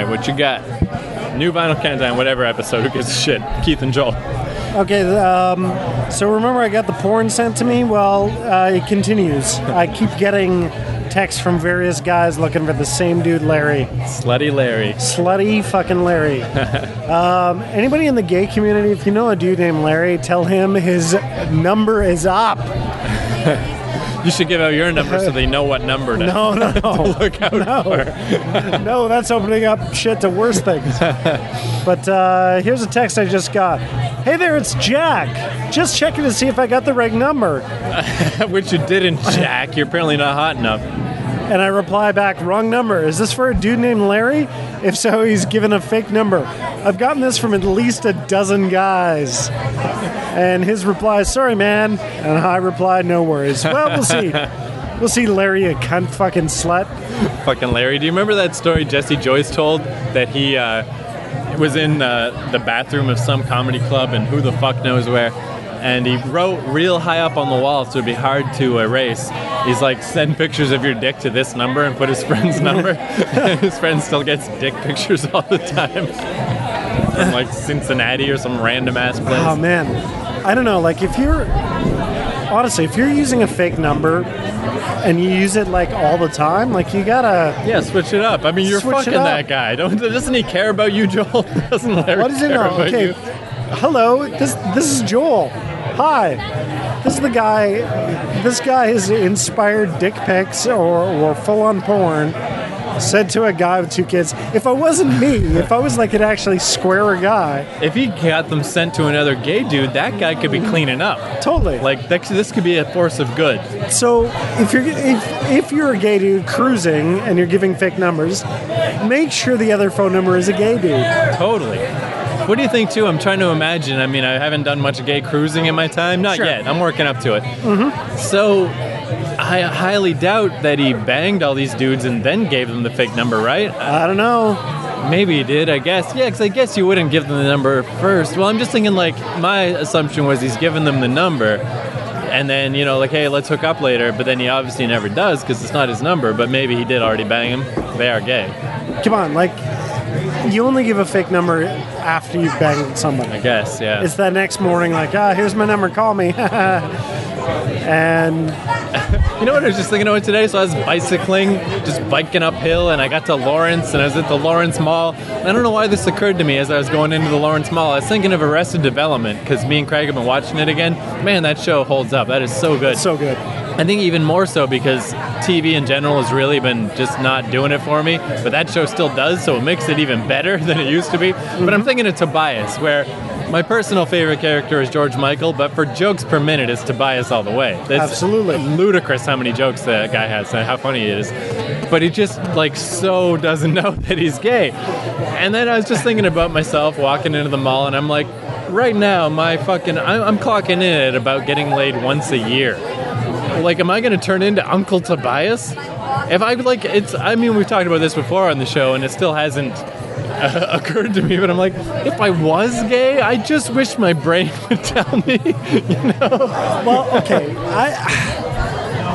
Right, what you got? New Vinyl Countdown, whatever episode. Who gives a shit? Keith and Joel. Okay, um, so remember I got the porn sent to me? Well, uh, it continues. I keep getting texts from various guys looking for the same dude, Larry. Slutty Larry. Slutty fucking Larry. um, anybody in the gay community, if you know a dude named Larry, tell him his number is up. You should give out your number so they know what number to, No, no, no. look out for. no, that's opening up shit to worse things. but uh, here's a text I just got. Hey there, it's Jack. Just checking to see if I got the right number. Which you didn't, Jack. You're apparently not hot enough. And I reply back, wrong number. Is this for a dude named Larry? If so, he's given a fake number. I've gotten this from at least a dozen guys. And his reply is, sorry, man. And I reply, no worries. Well, we'll see. We'll see, Larry, a cunt fucking slut. Fucking Larry. Do you remember that story Jesse Joyce told that he uh, was in uh, the bathroom of some comedy club and who the fuck knows where? And he wrote real high up on the wall so it'd be hard to erase. He's like, send pictures of your dick to this number and put his friend's number. his friend still gets dick pictures all the time. From like Cincinnati or some random ass place. Oh, man. I don't know. Like, if you're. Honestly, if you're using a fake number and you use it like all the time, like you gotta. Yeah, switch it up. I mean, you're fucking that guy. Don't, doesn't he care about you, Joel? doesn't Larry What does it care know? Okay. you? Hello, this this is Joel. Hi. This is the guy. This guy has inspired dick pics or, or full on porn. Said to a guy with two kids, if I wasn't me, if I was like an actually square guy, If he got them sent to another gay dude, that guy could be cleaning up. totally. Like that, this could be a force of good. So if you're if, if you're a gay dude cruising and you're giving fake numbers, make sure the other phone number is a gay dude. Totally. What do you think too? I'm trying to imagine. I mean, I haven't done much gay cruising in my time. Not Sure. yet. I'm working up to it. Mm-hmm. So, I highly doubt that he banged all these dudes and then gave them the fake number, right? I don't know. Maybe he did, I guess. Yeah, because I guess you wouldn't give them the number first. Well, I'm just thinking, like, my assumption was he's giving them the number, and then, you know, like, hey, let's hook up later, but then he obviously never does because it's not his number, but maybe he did already bang him. They are gay, Come on, like you only give a fake number after you've banged somebody. I guess, yeah. It's that next morning, like, ah, here's my number, call me. and You know what I was just thinking about today? So I was bicycling, just biking uphill, and I got to Lawrence, and I was at the Lawrence Mall. I don't know why this occurred to me as I was going into the Lawrence Mall. I was thinking of Arrested Development because me and Craig have been watching it again. Man, that show holds up. That is so good. so good. I think even more so because TV in general has really been just not doing it for me. But that show still does, so it makes it even better than it used to be. But I'm mhm. thinking of Tobias, where my personal favorite character is George Michael, but for jokes per minute, it's Tobias all the way. It's Absolutely. ludicrous how many jokes that guy has and how funny he is. But he just like so doesn't know that he's gay. And then I was just thinking about myself walking into the mall, and I'm like, right now, my fucking I'm, I'm clocking in at about getting laid once a year. Like, am I going to turn into Uncle Tobias? If I like, it's. I mean, we've talked about this before on the show, and it still hasn't uh, occurred to me. But I'm like, if I was gay, I just wish my brain would tell me. You know? Well, okay. I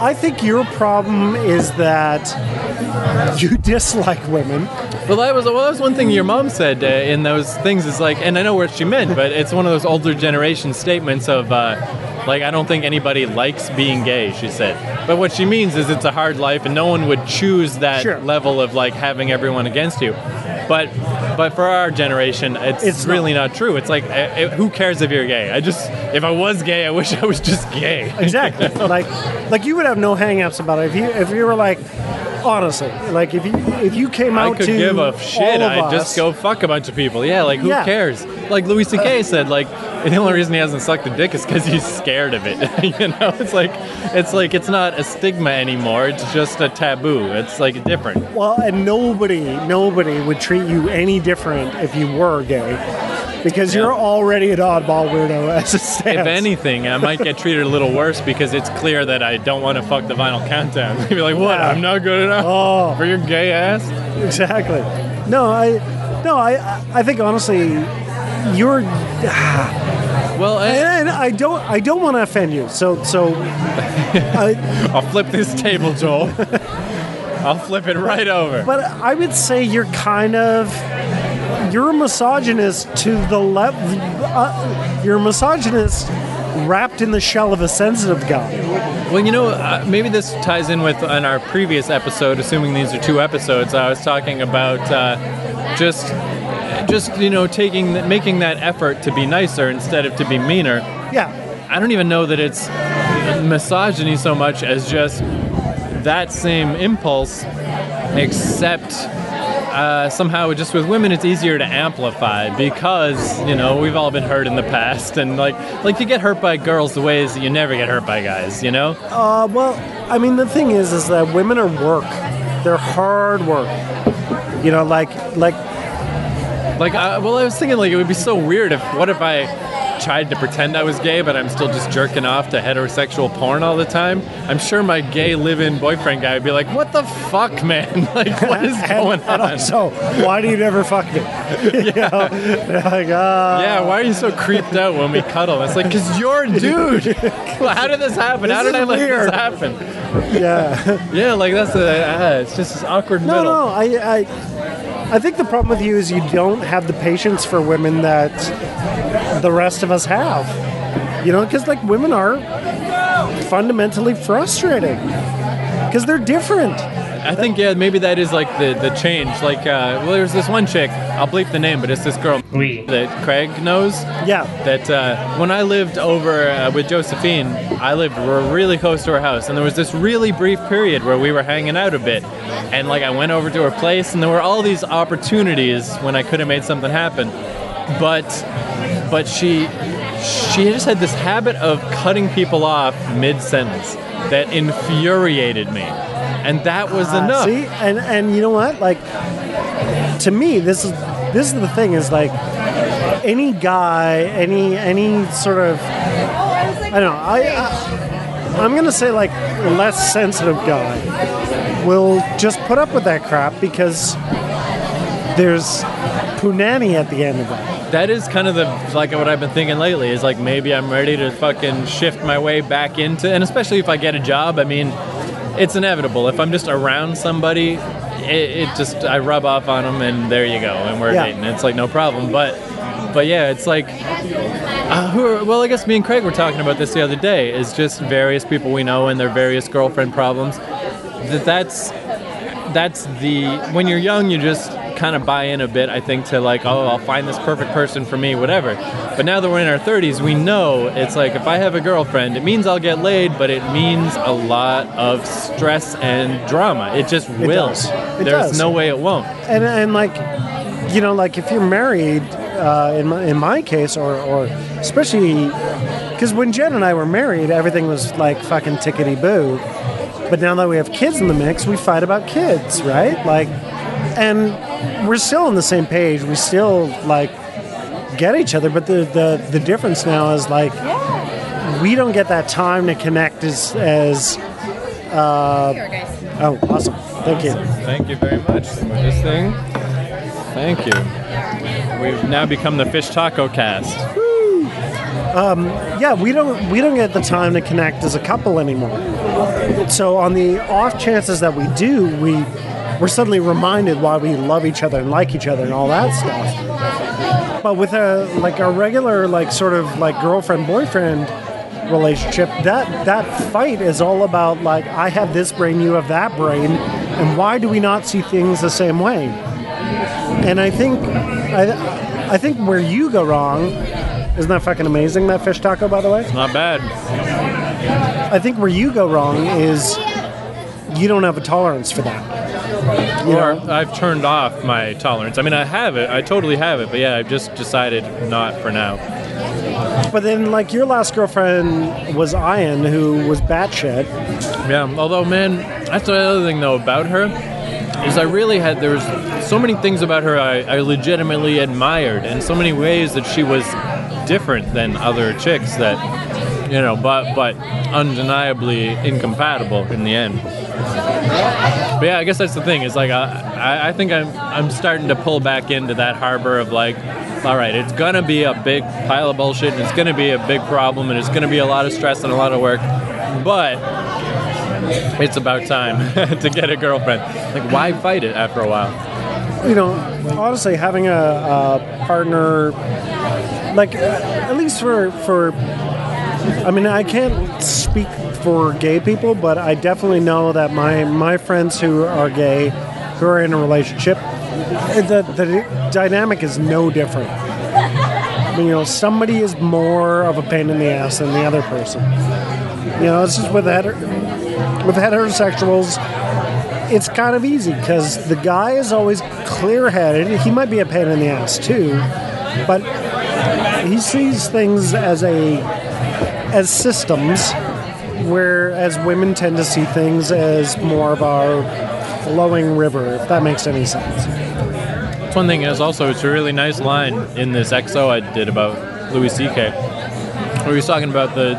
I think your problem is that you dislike women. Well, that was well, that was one thing your mom said uh, in those things. Is like, and I know what she meant, but it's one of those older generation statements of. Uh, like I don't think anybody likes being gay, she said. But what she means is it's a hard life, and no one would choose that Sure. level of like having everyone against you. But but for our generation, it's, It's really not. true. It's like uh, uh, who cares if you're gay? I just if I was gay, I wish I was just gay. Exactly. like like you would have no hangups about it if you if you were like honestly, like if you if you came out I could to give a shit. I'd us, just go fuck a bunch of people. Yeah, like who Yeah. cares? Like Louis C.K. Uh, said, like the only reason he hasn't sucked a dick is because he's scared of it. you know, it's like it's like it's not a stigma anymore. It's just a taboo. It's like different. Well, and nobody nobody would treat you any different if you were gay. Because Yeah. you're already an oddball weirdo as it stands. If anything, I might get treated a little worse because it's clear that I don't want to fuck the vinyl countdown. You'd be like, what? Yeah. I'm not good enough Oh. for your gay ass. Exactly. No, I no, I I think honestly you're Well, I, and I don't I don't want to offend you. So so I, I'll flip this table, Joel. I'll flip it right over. But I would say you're kind of you're a misogynist to the level. Uh, you're a misogynist wrapped in the shell of a sensitive guy. Well, you know, uh, maybe this ties in with on our previous episode. Assuming these are two episodes, I was talking about uh, just, just you know, taking, making that effort to be nicer instead of to be meaner. Yeah, I don't even know that it's misogyny so much as just that same impulse, except uh, somehow just with women it's easier to amplify because you know we've all been hurt in the past and like like you get hurt by girls the ways that you never get hurt by guys you know Uh, well, I mean, the thing is, is that women are work. They're hard work. You know, like like like uh, well i was thinking like it would be so weird if what if i tried to pretend i was gay but i'm still just jerking off to heterosexual porn all the time i'm sure my gay live-in boyfriend guy would be like what the fuck man like what is going and, and on also, why do you never fuck me? you know, like, uh, Yeah, why are you so creeped out when we cuddle? It's like, cause you're a dude. Well, How did this happen? How did I let weird. this happen? yeah. Yeah, like that's a, uh, it's just this awkward No, middle. no. I, I, I think the problem with you is you don't have the patience for women that the rest of us have. You know, because like women are fundamentally frustrating because they're different. I think yeah, maybe that is like the the change. Like, uh, well, there's this one chick. I'll bleep the name, but it's this girl that Craig knows. Yeah. That uh, when I lived over uh, with Josephine, I lived we were really close to her house, and there was this really brief period where we were hanging out a bit, and like I went over to her place, and there were all these opportunities when I could have made something happen, but but she she just had this habit of cutting people off mid sentence that infuriated me, and that was Uh, enough. See, and and you know what? Like, to me, this is this is the thing. Is like any guy, any any sort of I don't know. I, I I'm gonna say like less sensitive guy will just put up with that crap because there's punani at the end of it. That is kind of the like what I've been thinking lately. Is like maybe I'm ready to fucking shift my way back into, and especially if I get a job. I mean, it's inevitable. If I'm just around somebody, it, it just I rub off on them, and there you go, and we're Yeah. dating. It's like no problem. But but yeah, it's like uh, who are, well, I guess me and Craig were talking about this the other day. Is just various people we know and their various girlfriend problems. That that's that's the when you're young you just kind of buy in a bit i think to like oh i'll find this perfect person for me whatever. But now that we're in our 30s we know it's like if i have a girlfriend it means i'll get laid but it means a lot of stress and drama. It just will. does. It there's does. no way it won't. And and like you know like if you're married uh, in my in my case or or especially because when Jen and I were married everything was like fucking tickety boo but now that we have kids in the mix we fight about kids right? Like and we're still on the same page. We still like get each other but the the, the difference now is like we don't get that time to connect as as uh, oh awesome. Thank you. Thank you very much for this thing. Thank you. We've now become the fish taco cast. Yeah, we don't we don't get the time to connect as a couple anymore. So on the off chances that we do, we we're suddenly reminded why we love each other and like each other and all that stuff. But with a like a regular like sort of like girlfriend boyfriend relationship, that that fight is all about like I have this brain, you have that brain, and why do we not see things the same way? And I think I I think where you go wrong isn't that fucking amazing that fish taco by the way? not bad I think where you go wrong is you don't have a tolerance for that. You or know? I've turned off my tolerance. I mean, I have it. I totally have it. But yeah, I've just decided not for now. But then, like your last girlfriend was Ian, who was batshit. Yeah. Although, man, that's the other thing though about her is I really had there was so many things about her I, I legitimately admired, and so many ways that she was different than other chicks that you know, but but undeniably incompatible in the end. But yeah, I guess that's the thing. Is like I, I, I think I'm I'm starting to pull back into that harbor of like, all right, it's gonna be a big pile of bullshit, and it's gonna be a big problem, and it's gonna be a lot of stress and a lot of work, but it's about time to get a girlfriend. Like, why fight it after a while? you know, honestly, having a, a partner, like uh, at least for for, I mean, I can't speak for gay people, but I definitely know that my my friends who are gay, who are in a relationship, the the dynamic is no different. I mean, you know, somebody is more of a pain in the ass than the other person. You know, it's just with heter- with heterosexuals it's kind of easy because the guy is always clear headed. He might be a pain in the ass too, but he sees things as a as systems, whereas women tend to see things as more of a flowing river, if that makes any sense. That's one thing is also it's a really nice line in this XO I did about Louis C.K. where he was talking about the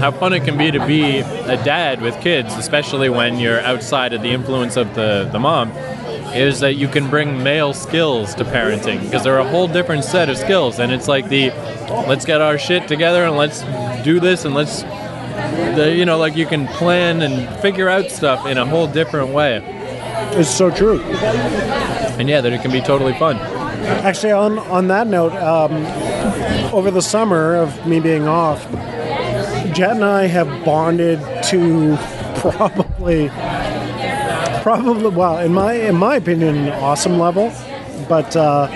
how fun it can be to be a dad with kids, especially when you're outside of the influence of the, the mom, is that you can bring male skills to parenting because they're a whole different set of skills. And it's like the let's get our shit together and let's do this and let's, the, you know, like you can plan and figure out stuff in a whole different way. It's so true. And yeah, that it can be totally fun. Actually, on, on that note, um, over the summer of me being off, Jet and I have bonded to probably, probably well, in my in my opinion, awesome level. But uh,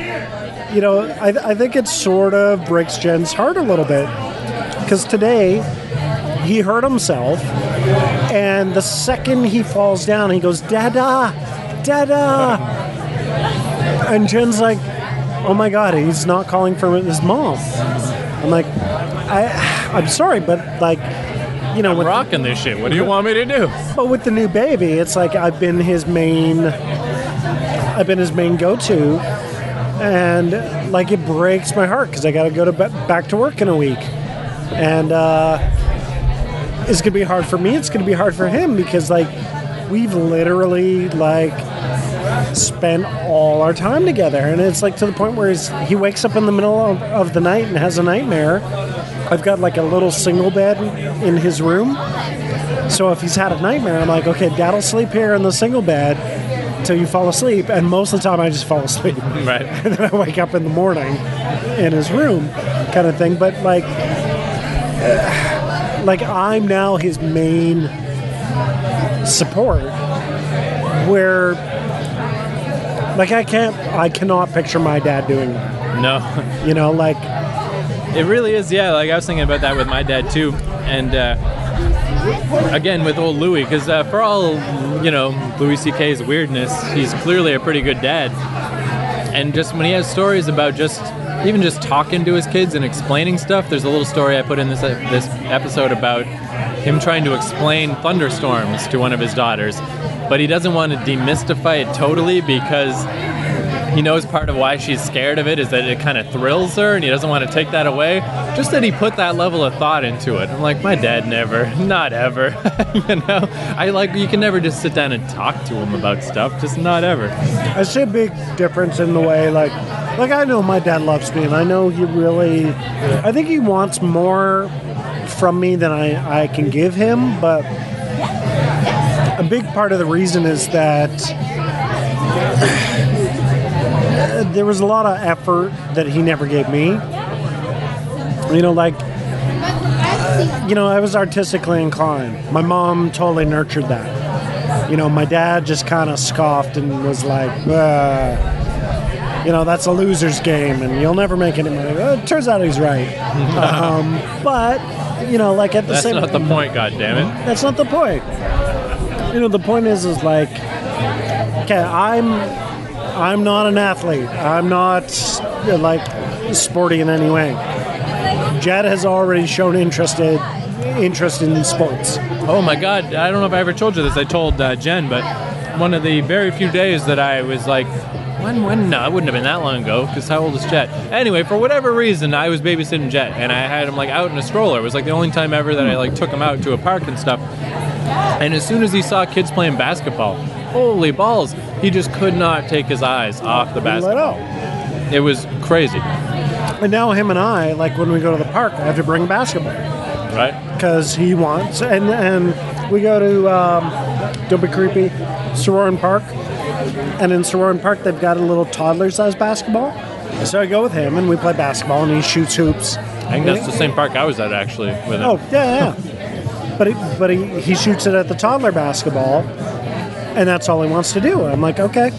you know, I, I think it sort of breaks Jen's heart a little bit because today he hurt himself, and the second he falls down, he goes, "Dada, Dada," and Jen's like, "Oh my God, he's not calling for his mom." I'm like, I. I'm sorry, but like, you know, I'm with, rocking this shit. What do you want me to do? but with the new baby, it's like I've been his main, I've been his main go-to, and like it breaks my heart because I got to go to back to work in a week, and uh, it's gonna be hard for me. It's gonna be hard for him because like we've literally like spent all our time together, and it's like to the point where he's, he wakes up in the middle of, of the night and has a nightmare. I've got like a little single bed in his room. So if he's had a nightmare, I'm like, okay, dad'll sleep here in the single bed till you fall asleep. And most of the time, I just fall asleep. Right. and then I wake up in the morning in his room, kind of thing. But like, uh, like I'm now his main support. Where, like, I can't, I cannot picture my dad doing that. No. You know, like, It really is, yeah. Like I was thinking about that with my dad too, and uh, again with old Louis, because uh, for all you know, Louis C.K.'s weirdness, he's clearly a pretty good dad. And just when he has stories about just even just talking to his kids and explaining stuff, there's a little story I put in this this episode about him trying to explain thunderstorms to one of his daughters, but he doesn't want to demystify it totally because he knows part of why she's scared of it is that it kind of thrills her and he doesn't want to take that away. Just that he put that level of thought into it. I'm like, my dad never, not ever. you know, I like, you can never just sit down and talk to him about stuff, just not ever. I see a big difference in the way, like, like I know my dad loves me, and I know he really, I think he wants more from me than I, I can give him, but a big part of the reason is that there was a lot of effort that he never gave me. You know, like, you know, I was artistically inclined. My mom totally nurtured that. You know, my dad just kind of scoffed and was like, uh, you know, that's a loser's game and you'll never make any money. Well, it turns out he's right. um, but, you know, like at the That's same That's not the point, God damn it. that's not the point. You know, the point is, is like, okay, I'm, I'm not an athlete. I'm not like sporty in any way. Jed has already shown interested interest in sports. Oh my God! I don't know if I ever told you this. I told uh, Jen, but one of the very few days that I was like, when, when? No, it wouldn't have been that long ago. Because how old is Jet? Anyway, for whatever reason, I was babysitting Jet, and I had him like out in a stroller. It was like the only time ever that I like took him out to a park and stuff. And as soon as he saw kids playing basketball, holy balls! He just could not take his eyes off the basketball. It was crazy, And now him and I, like when we go to the park, I have to bring basketball right? because he wants and and we go to um, don't be creepy, Sorauren Park, and in Sorauren Park they've got a little toddler-sized basketball. So I go with him and we play basketball and he shoots hoops. I think that's the same park I was at actually with him. Oh yeah, yeah. but he, but he, he shoots it at the toddler basketball, and that's all he wants to do. I'm like, okay.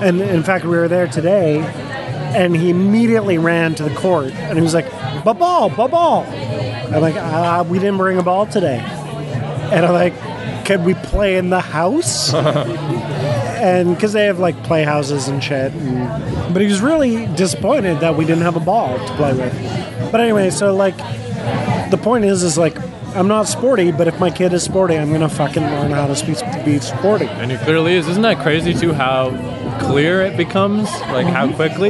And in fact, we were there today, and he immediately ran to the court, and he was like, "Ba ball, ba ball." I'm like, ah, we didn't bring a ball today, and I'm like, could we play in the house? and because they have like playhouses and shit. And, but he was really disappointed that we didn't have a ball to play with. But anyway, so like the point is, is like I'm not sporty, but if my kid is sporty, I'm gonna fucking learn how to speak, be sporty. And it clearly is. Isn't that crazy too? How clear it becomes, like how mm-hmm. quickly.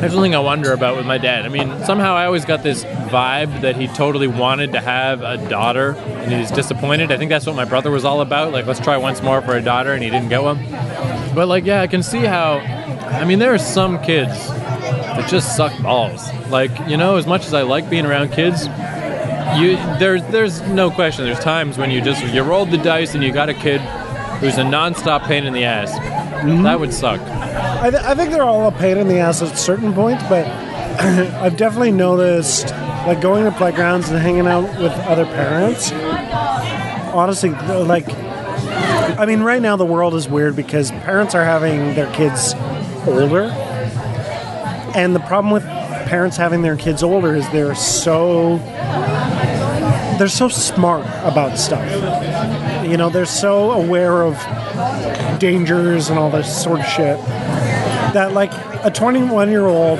There's something I wonder about with my dad. I mean, somehow I always got this vibe that he totally wanted to have a daughter, and he's disappointed. I think that's what my brother was all about. Like, let's try once more for a daughter, and he didn't get one. But like, yeah, I can see how. I mean, there are some kids that just suck balls. Like, you know, as much as I like being around kids, you there's there's no question. There's times when you just you rolled the dice and you got a kid who's a nonstop pain in the ass. Mm-hmm. That would suck. I, th- I think they're all a pain in the ass at certain points, but I've definitely noticed, like going to playgrounds and hanging out with other parents. Honestly, like, I mean, right now the world is weird because parents are having their kids older, and the problem with parents having their kids older is they're so they're so smart about stuff. You know, they're so aware of dangers and all this sort of shit that like a 21 year old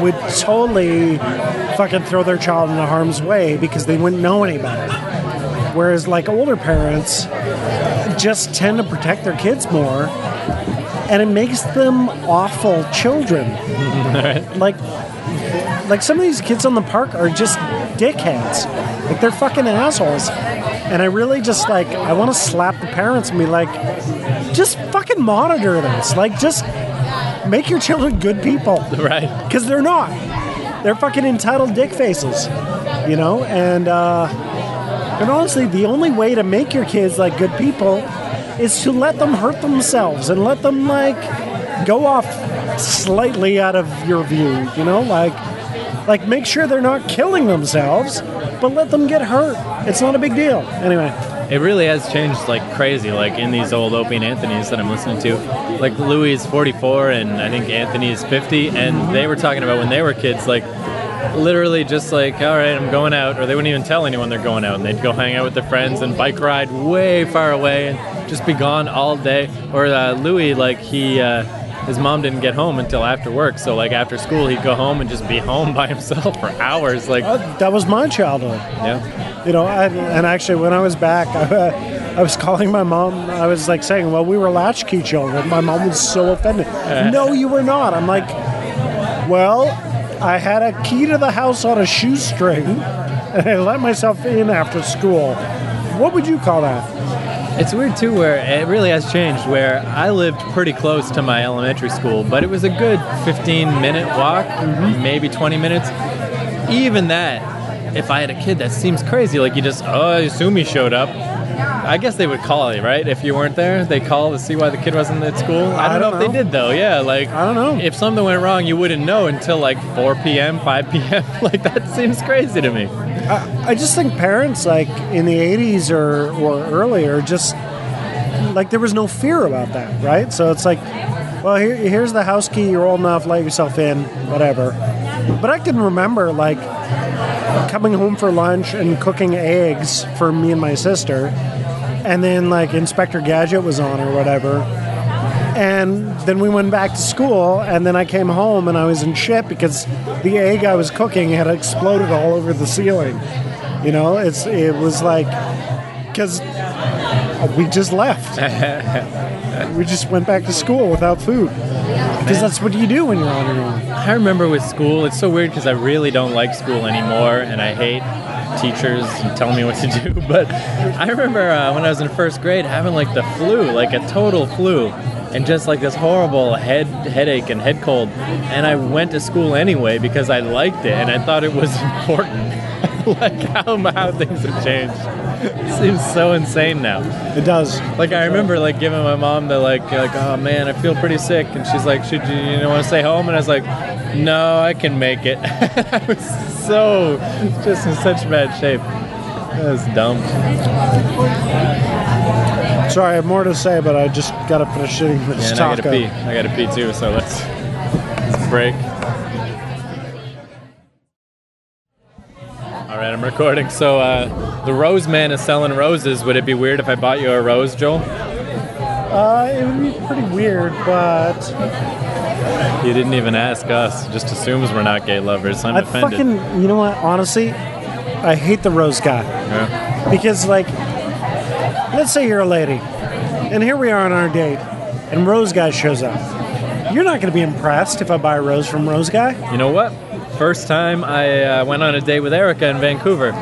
would totally fucking throw their child into harm's way because they wouldn't know any better. Whereas like older parents just tend to protect their kids more and it makes them awful children. like like some of these kids on the park are just dickheads. Like they're fucking assholes. And I really just like I want to slap the parents and be like, just fucking monitor this. Like just make your children good people. Right. Because they're not. They're fucking entitled dick faces. You know? And uh and honestly, the only way to make your kids like good people is to let them hurt themselves and let them like go off slightly out of your view, you know? Like like make sure they're not killing themselves, but let them get hurt. It's not a big deal. Anyway, It really has changed like crazy, like in these old Opie and Anthony's that I'm listening to. Like Louis is 44 and I think Anthony is 50, and they were talking about when they were kids, like literally just like, all right, I'm going out, or they wouldn't even tell anyone they're going out, and they'd go hang out with their friends and bike ride way far away and just be gone all day. Or uh, Louis, like he. Uh, his mom didn't get home until after work, so like after school, he'd go home and just be home by himself for hours. Like, uh, that was my childhood. yeah, You know, I, and actually, when I was back, I, I was calling my mom. I was like saying, "Well, we were latchkey children." My mom was so offended. no, you were not. I'm like, well, I had a key to the house on a shoestring, and I let myself in after school. What would you call that? It's weird too, where it really has changed. Where I lived pretty close to my elementary school, but it was a good 15 minute walk, mm-hmm. maybe 20 minutes. Even that, if I had a kid, that seems crazy. Like you just, oh, I assume he showed up. I guess they would call you, right? If you weren't there, they call to see why the kid wasn't at school. I don't, I know, don't if know. they did though. Yeah, like I don't know. If something went wrong, you wouldn't know until like 4 p.m., 5 p.m. like that seems crazy to me. I, I just think parents, like in the '80s or or earlier, just like there was no fear about that, right? So it's like, well, here, here's the house key. You're old enough. Let yourself in. Whatever. But I can remember like coming home for lunch and cooking eggs for me and my sister, and then like Inspector Gadget was on or whatever. And then we went back to school, and then I came home and I was in shit because the egg I was cooking had exploded all over the ceiling. You know, it's it was like because we just left. we just went back to school without food because that's what you do when you're on your own. I remember with school, it's so weird because I really don't like school anymore and I hate teachers telling me what to do. But I remember uh, when I was in first grade having like the flu, like a total flu, and just like this horrible head headache and head cold. And I went to school anyway because I liked it and I thought it was important. like how how things have changed. It seems so insane now. It does. Like I remember like giving my mom the like like oh man I feel pretty sick and she's like should you you know want to stay home and I was like no I can make it. I was so just in such bad shape. That was dumb. Sorry, I have more to say, but I just got to finish eating this Yeah, and I gotta pee. I gotta pee too. So let's let's break. All right, I'm recording. So uh, the Rose Man is selling roses. Would it be weird if I bought you a rose, Joel? Uh, it would be pretty weird, but He didn't even ask us. Just assumes we're not gay lovers. I'm I offended. fucking, you know what? Honestly, I hate the rose guy Yeah. because, like, let's say you're a lady, and here we are on our date, and rose guy shows up. You're not going to be impressed if I buy a rose from rose guy. You know what? First time I uh, went on a date with Erica in Vancouver,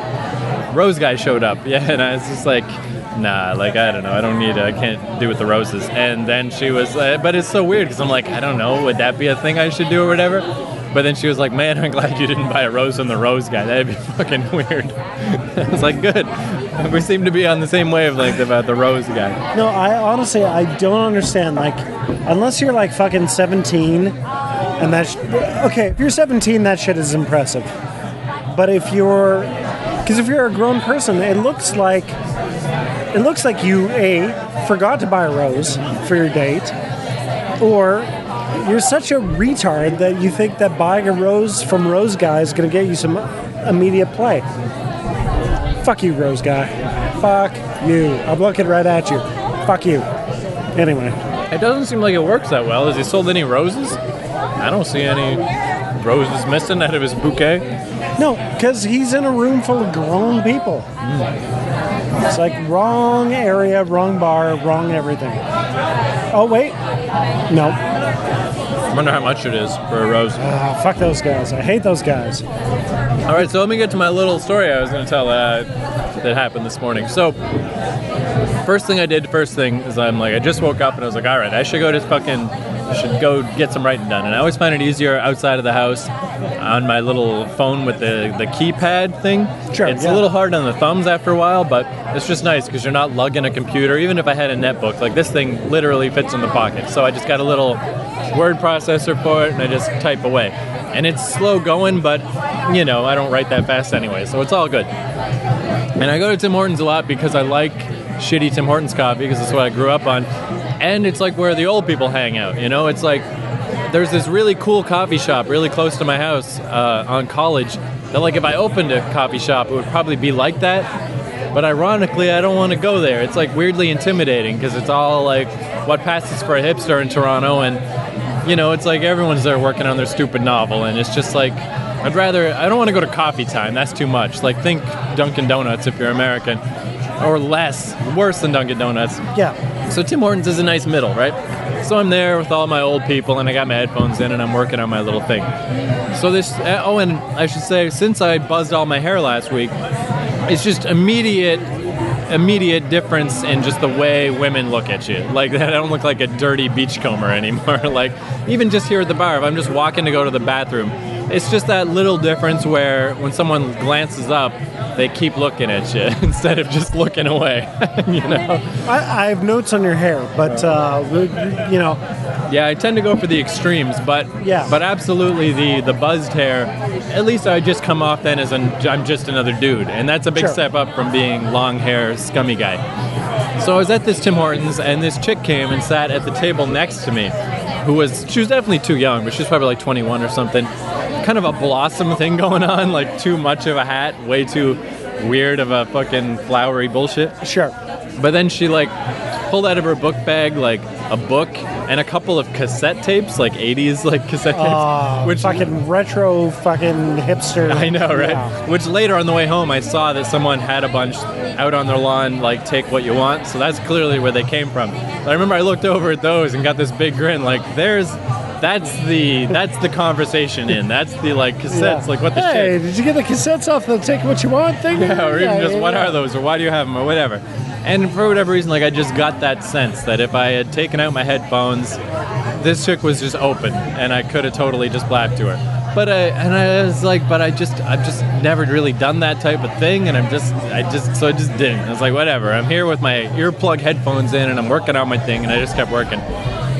Rose guy showed up. Yeah, and I was just like, nah, like I don't know, I don't need. I can't do with the roses. And then she was, uh, but it's so weird because I'm like, I don't know, would that be a thing I should do or whatever? But then she was like, man, I'm glad you didn't buy a rose from the rose guy. That'd be fucking weird. I was like, good. We seem to be on the same wavelength about the rose guy. No, I honestly, I don't understand. Like, unless you're like fucking 17, and that's okay. If you're 17, that shit is impressive. But if you're, because if you're a grown person, it looks like it looks like you a forgot to buy a rose for your date, or you're such a retard that you think that buying a rose from Rose Guy is going to get you some immediate play. Fuck you, Rose Guy. Fuck you. I'm looking right at you. Fuck you. Anyway, It doesn't seem like it works that well. Has he sold any roses? I don't see any roses missing out of his bouquet. no, because he's in a room full of grown people. It's like wrong area, wrong bar, wrong everything. Oh wait, no. I wonder how much it is for a rose. Ah, fuck those guys. I hate those guys. All right, so let me get to my little story I was going to tell uh, that happened this morning. So, first thing I did, first thing is I'm like, I just woke up and I was like, all right, I should go to fucking, I should go get some writing done. And I always find it easier outside of the house on my little phone with the, the keypad thing. Sure, It's yeah. a little hard on the thumbs after a while, but it's just nice because you're not lugging a computer. Even if I had a netbook, like this thing literally fits in the pocket. So I just got a little word processor for it and I just type away. And it's slow going, but you know, I don't write that fast anyway, so it's all good. And I go to Tim Hortons a lot because I like shitty Tim Hortons coffee because that's what I grew up on. And it's like where the old people hang out, you know? It's like there's this really cool coffee shop really close to my house uh, on college that like if I opened a coffee shop, it would probably be like that. But ironically, I don't want to go there. It's like weirdly intimidating because it's all like what passes for a hipster in Toronto and you know, it's like everyone's there working on their stupid novel, and it's just like, I'd rather, I don't want to go to coffee time, that's too much. Like, think Dunkin' Donuts if you're American, or less, worse than Dunkin' Donuts. Yeah. So, Tim Hortons is a nice middle, right? So, I'm there with all my old people, and I got my headphones in, and I'm working on my little thing. So, this, oh, and I should say, since I buzzed all my hair last week, it's just immediate immediate difference in just the way women look at you. Like I don't look like a dirty beachcomber anymore. like even just here at the bar, if I'm just walking to go to the bathroom, it's just that little difference where when someone glances up, they keep looking at you instead of just looking away. you know? I, I have notes on your hair, but uh, you know, Yeah, I tend to go for the extremes, but Yeah. but absolutely the the buzzed hair. At least I just come off then as an, I'm just another dude, and that's a big Sure. step up from being long hair scummy guy. So I was at this Tim Hortons, and this chick came and sat at the table next to me, who was she was definitely too young, but she was probably like 21 or something. Kind of a blossom thing going on, like too much of a hat, way too weird of a fucking flowery bullshit. sure. But then she like pulled out of her book bag like a book and a couple of cassette tapes, like 80s like cassette tapes, Uh, which fucking retro, fucking hipster. I know, right? Yeah. Which later on the way home, I saw that someone had a bunch out on their lawn, like take what you want. So that's clearly where they came from. But I remember I looked over at those and got this big grin, like there's. That's the that's the conversation in. That's the like cassettes. Yeah. Like what the hey, shit. did you get the cassettes off the take what you want thing? Yeah, or even Yeah, just what are those or why do you have them or whatever. And for whatever reason, like I just got that sense that if I had taken out my headphones, this chick was just open and I could have totally just blabbed to her. but I and I was like, but I just I've just never really done that type of thing, and I'm just I just so I just didn't. I was like, whatever. I'm here with my earplug headphones in, and I'm working on my thing, and I just kept working.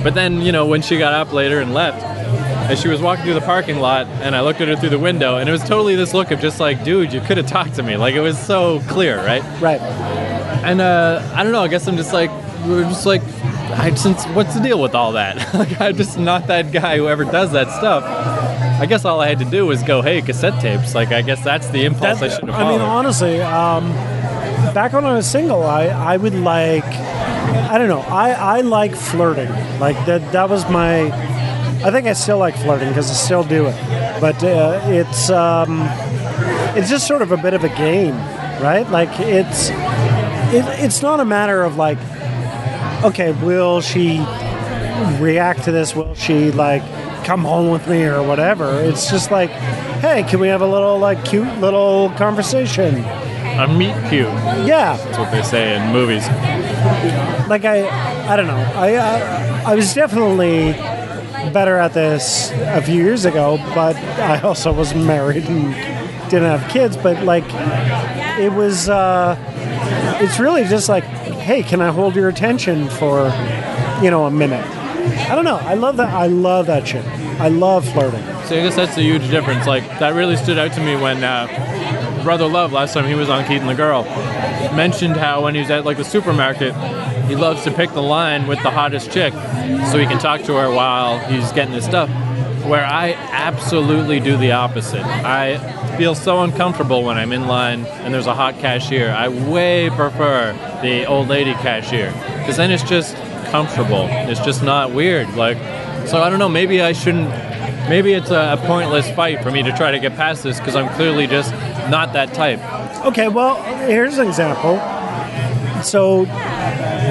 But then you know when she got up later and left, and she was walking through the parking lot, and I looked at her through the window, and it was totally this look of just like, dude, you could have talked to me. Like it was so clear, right? Right. And uh, I don't know. I guess I'm just like we we're just like. I just, what's the deal with all that? like, I'm just not that guy who ever does that stuff. I guess all I had to do was go, hey, cassette tapes. Like, I guess that's the impulse I should have I mean, honestly, um, back when I was single, I, I would like, I don't know, I, I like flirting. Like that that was my, I think I still like flirting because I still do it. But uh, it's um, it's just sort of a bit of a game, right? Like it's it, it's not a matter of like, okay, will she react to this? Will she like come home with me or whatever? It's just like, hey, can we have a little like cute little conversation? A meet cute. Yeah, That's what they say in movies. Like I, I don't know. I, I, I was definitely better at this a few years ago, but I also was married and didn't have kids. But like, it was, uh, it's really just like, hey, can I hold your attention for, you know, a minute? I don't know. I love that. I love that shit. I love flirting. So I guess that's a huge difference. Like that really stood out to me when uh, Brother Love last time he was on Keith and the Girl mentioned how when he was at like the supermarket, he loves to pick the line with the hottest chick so he can talk to her while he's getting his stuff. Where I absolutely do the opposite. I feel so uncomfortable when I'm in line and there's a hot cashier. I way prefer the old lady cashier because then it's just comfortable. It's just not weird. Like, so I don't know. Maybe I shouldn't maybe it's a, a pointless fight for me to try to get past this because I'm clearly just not that type. Okay, well, here's an example. So,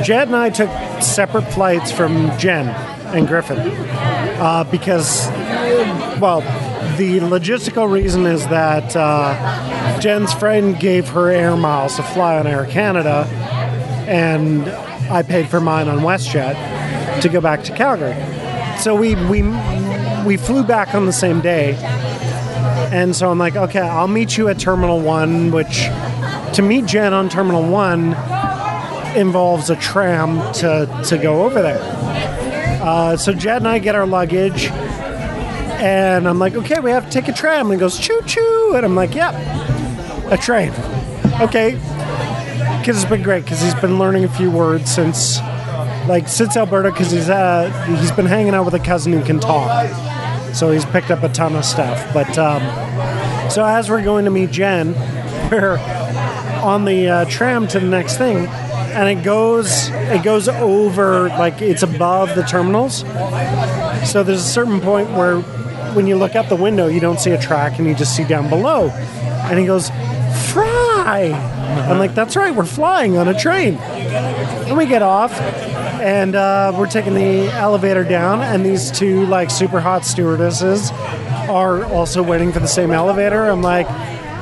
Jed and I took separate flights from Jen and Griffin uh, because, well, the logistical reason is that uh, Jen's friend gave her air miles to fly on Air Canada, and I paid for mine on WestJet to go back to Calgary. So we we we flew back on the same day, and so I'm like, okay, I'll meet you at Terminal One, which to meet Jen on Terminal One involves a tram to, to go over there. Uh, so Jed and I get our luggage, and I'm like, okay, we have to take a tram. And he goes, choo choo. And I'm like, yep, a train. Okay. Because it's been great, because he's been learning a few words since, like, since Alberta, because he's, uh, he's been hanging out with a cousin who can talk. So he's picked up a ton of stuff. But, um, so as we're going to meet Jen, we're on the uh, tram to the next thing, and it goes it goes over like it's above the terminals. So there's a certain point where when you look out the window, you don't see a track, and you just see down below. And he goes, "Fry!" I'm like, "That's right, we're flying on a train." And we get off, and uh, we're taking the elevator down, and these two like super hot stewardesses are also waiting for the same elevator. I'm like,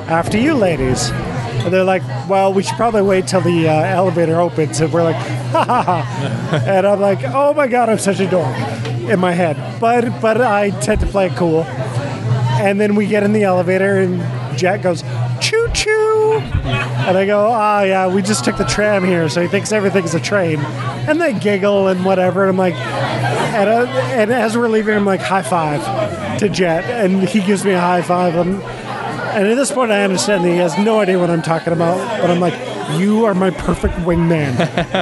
after you, ladies. And they're like, well, we should probably wait till the uh, elevator opens. And we're like, ha ha ha. And I'm like, oh my God, I'm such a dork in my head. But, but I tend to play it cool. And then we get in the elevator, and Jack goes, choo choo. And I go, oh yeah, we just took the tram here, so he thinks everything's a train. And they giggle and whatever. And I'm like, and, uh, and as we're leaving, I'm like, high five to Jet. And he gives me a high five. And, and at this point, I understand that he has no idea what I'm talking about. But I'm like, you are my perfect wingman.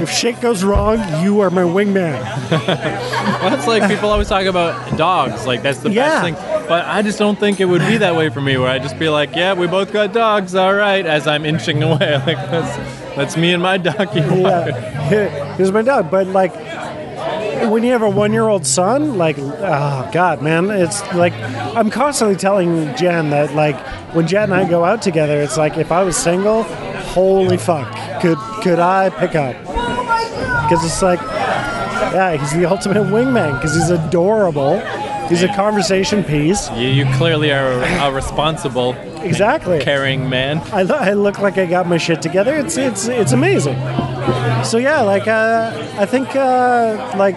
if shit goes wrong, you are my wingman. Well, that's like people always talk about dogs. Like that's the Yeah. best thing. But I just don't think it would be that way for me. Where I'd just be like, yeah, we both got dogs. All right, as I'm inching away. Like that's that's me and my doggy. yeah, here's my dog. But like, when you have a one-year-old son, like, oh god, man, it's like I'm constantly telling Jen that like when Jen and I go out together, it's like if I was single, holy fuck, could could I pick up? Oh because it's like, yeah, he's the ultimate wingman because he's adorable. He's a conversation piece. You, you clearly are a, a responsible, Exactly. caring man. I, lo- I look like I got my shit together. It's it's it's amazing. So yeah, like uh, I think uh, like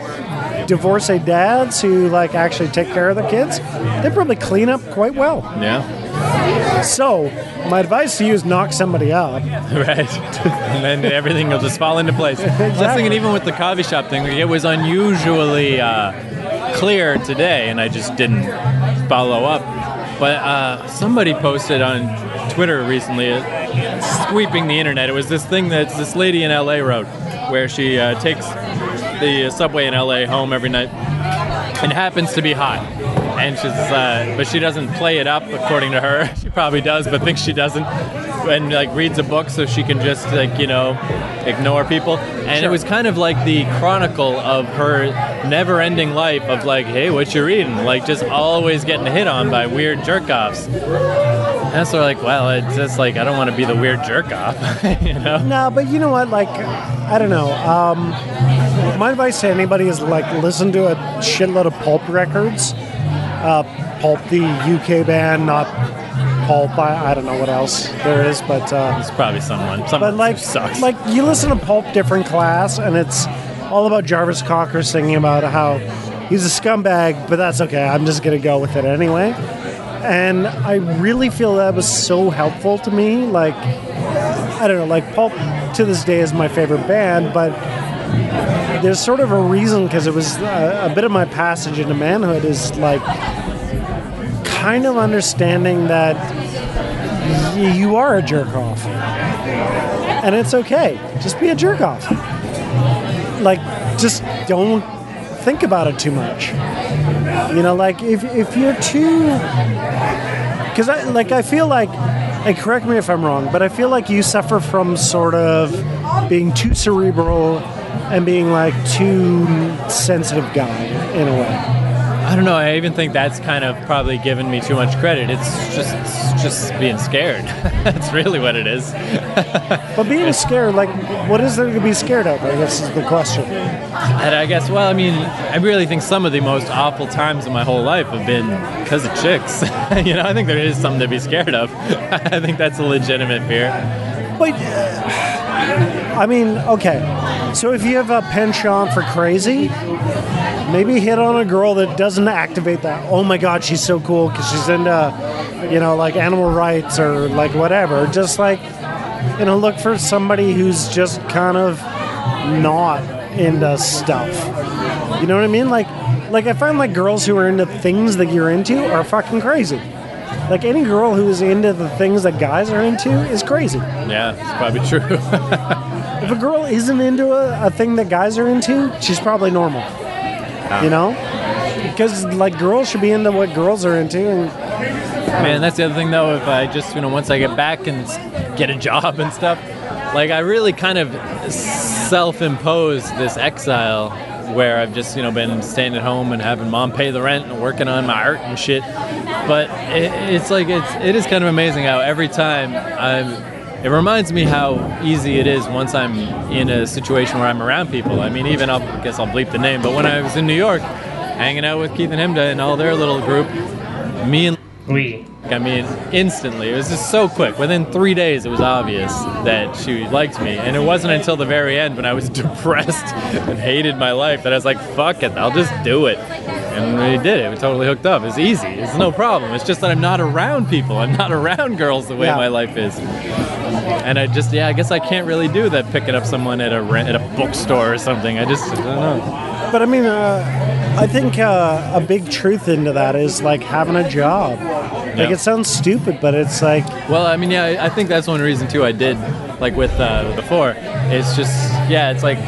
divorcee dads who like actually take care of their kids, they probably clean up quite well. Yeah. So my advice to you is knock somebody up. Right. and then everything will just fall into place. I was thinking even with the coffee shop thing, it was unusually uh, clear today, and I just didn't follow up. But uh, somebody posted on Twitter recently, uh, sweeping the internet. It was this thing that this lady in LA wrote, where she uh, takes the subway in LA home every night and happens to be hot. And she's, uh, but she doesn't play it up according to her. She probably does, but thinks she doesn't. And like reads a book so she can just like you know ignore people. And it was kind of like the chronicle of her never-ending life of like, hey, what you reading? Like just always getting hit on by weird jerk-offs. And so like, well, it's just like I don't want to be the weird jerk-off, you know? No, but you know what? Like, I don't know. Um, my advice to anybody is like listen to a shitload of Pulp records. Uh, Pulp, the UK band, not Pulp. I, I don't know what else there is, but uh, It's probably someone. Someone but like, sucks. like you listen to Pulp different class, and it's all about Jarvis Cocker singing about how he's a scumbag, but that's okay. I'm just gonna go with it anyway. And I really feel that was so helpful to me. Like, I don't know, like Pulp to this day is my favorite band, but there's sort of a reason because it was a, a bit of my passage into manhood is like kind of understanding that y- you are a jerk off and it's okay. Just be a jerk off. Like, just don't think about it too much. You know, like if if you're too, because I like I feel like, and correct me if I'm wrong, but I feel like you suffer from sort of being too cerebral and being like too sensitive guy in a way. I don't know. I even think that's kind of probably given me too much credit. It's just it's just being scared. that's really what it is. But being scared, like, what is there to be scared of? I guess is the question. And I guess, well, I mean, I really think some of the most awful times in my whole life have been because of chicks. you know, I think there is something to be scared of. I think that's a legitimate fear. But uh, I mean, okay. So if you have a penchant for crazy, maybe hit on a girl that doesn't activate that. Oh my God, she's so cool because she's into, you know, like animal rights or like whatever. Just like, you know, look for somebody who's just kind of not into stuff. You know what I mean? Like, like I find like girls who are into things that you're into are fucking crazy. Like any girl who is into the things that guys are into is crazy. Yeah, it's probably true. A girl isn't into a, a thing that guys are into, she's probably normal. You know? Because like girls should be into what girls are into, and Man, that's the other thing though. If I just, you know, once I get back and get a job and stuff, like I really kind of self-impose this exile where I've just, you know, been staying at home and having mom pay the rent and working on my art and shit. But it, it's like it's it is kind of amazing how every time I'm. It reminds me how easy it is once I'm in a situation where I'm around people. I mean, even I'll, I guess I'll bleep the name, but when I was in New York, hanging out with Keith and Chemda and all their little group, me and We. I mean, instantly. It was just so quick. Within three days, it was obvious that she liked me. And it wasn't until the very end when I was depressed and hated my life that I was like, fuck it, I'll just do it. And we did it. We totally hooked up. It's easy. It's no problem. It's just that I'm not around people. I'm not around girls the way Yeah. my life is. And I just, yeah, I guess I can't really do that picking up someone at a rent, at a bookstore or something. I just, I don't know. but I mean, uh, I think uh, a big truth into that is like having a job. Like Yeah. it sounds stupid, but it's like Well, I mean, yeah, I think that's one reason too. I did like with uh, before. It's just, yeah, it's like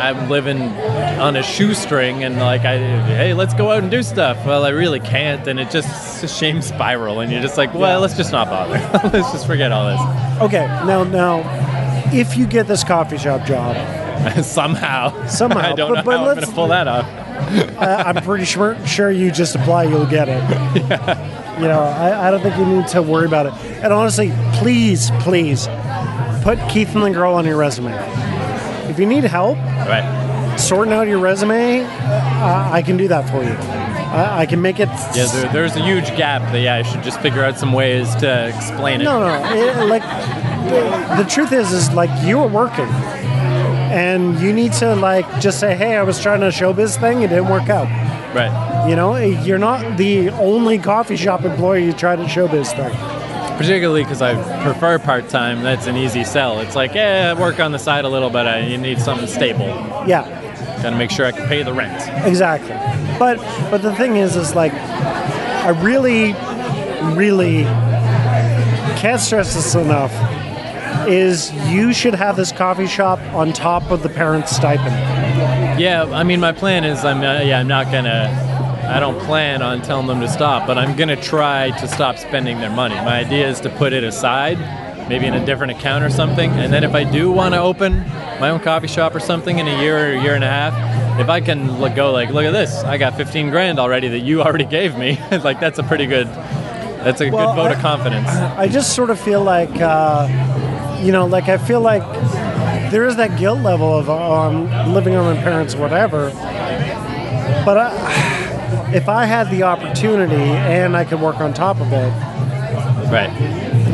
I'm living on a shoestring, and like, I, hey, let's go out and do stuff. Well, I really can't, and it just a shame spiral, and you're just like, well, let's just not bother. let's just forget all this okay. Now, now, if you get this coffee shop job, somehow. Somehow, I don't but- know but how I'm let's- gonna pull that off. I'm pretty sure sure you just apply, you'll get it. You know, I, I don't think you need to worry about it. And honestly, please, please, put Keith and the girl on your resume. If you need help Right. sorting out your resume, uh, I can do that for you. I, I can make it. Yeah, there, there's a huge gap. That yeah, I should just figure out some ways to explain it. No, no, no. It- like the, the truth is, is like you are working. and you need to like just say, "Hey, I was trying a showbiz thing, it didn't work out." Right. You know, you're not the only coffee shop employee who tried a showbiz thing. Particularly because I prefer part time. That's an easy sell. It's like, yeah, work on the side a little, but I, you need something stable. Yeah, Got to make sure I can pay the rent. exactly. But but the thing is, is like, I really, really can't stress this enough. Is you should have this coffee shop on top of the parents' stipend. Yeah, I mean, my plan is, I'm uh, yeah, I'm not gonna. I don't plan on telling them to stop, but I'm gonna try to stop spending their money. My idea is to put it aside, maybe in a different account or something, and then if I do want to open my own coffee shop or something in a year or a year and a half, if I can go like, look at this, I got 15 grand already that you already gave me. like that's a pretty good. That's a Well, good vote I- of confidence. I just sort of feel like, uh, you know, like I feel like there is that guilt level of um, living on my parents, whatever. But I, if I had the opportunity and I could work on top of it, Right.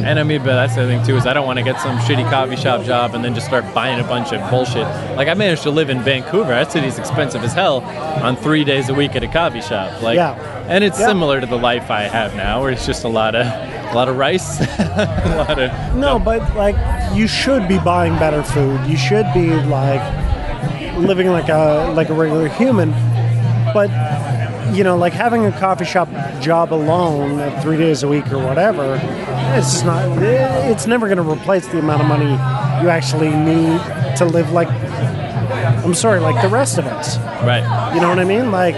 And I mean, but that's the thing too is I don't want to get some shitty coffee shop job and then just start buying a bunch of bullshit. Like I managed to live in Vancouver. That city's expensive as hell on three days a week at a coffee shop. Like, Yeah. and it's Yeah. similar to the life I have now, where it's just a lot of, a lot of rice, a lot of no, but like you should be buying better food. You should be like living like a like a regular human. But you know, like having a coffee shop job alone three days a week or whatever, it's just not. It's never going to replace the amount of money you actually need to live like. I'm sorry, like the rest of us. right. You know what I mean? Like,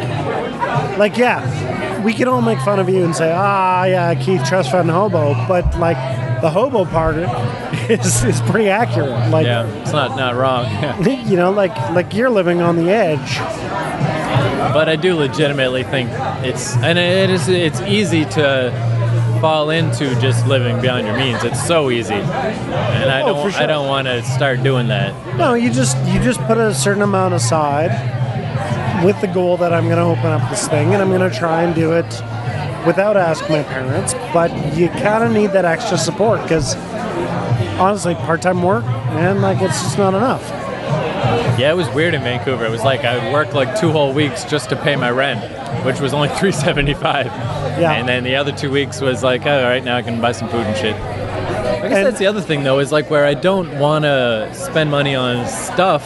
like yeah, we can all make fun of you and say, ah, yeah, Keith Trust Fund hobo, but like the hobo part is is pretty accurate. Like, Yeah, it's not not wrong. you know, like like you're living on the edge. But I do legitimately think it's and it is it's easy to fall into just living beyond your means. It's so easy, and I Oh, don't for sure. I don't want to start doing that. No, you just you just put a certain amount aside with the goal that I'm going to open up this thing and I'm going to try and do it without asking my parents. But you kind of need that extra support because honestly, part-time work and like it's just not enough. Yeah, it was weird in Vancouver. It was like I would work like two whole weeks just to pay my rent, which was only three seventy five. Yeah. And then the other two weeks was like, oh, all right, now I can buy some food and shit. I guess And- that's the other thing though, is like where I don't want to spend money on stuff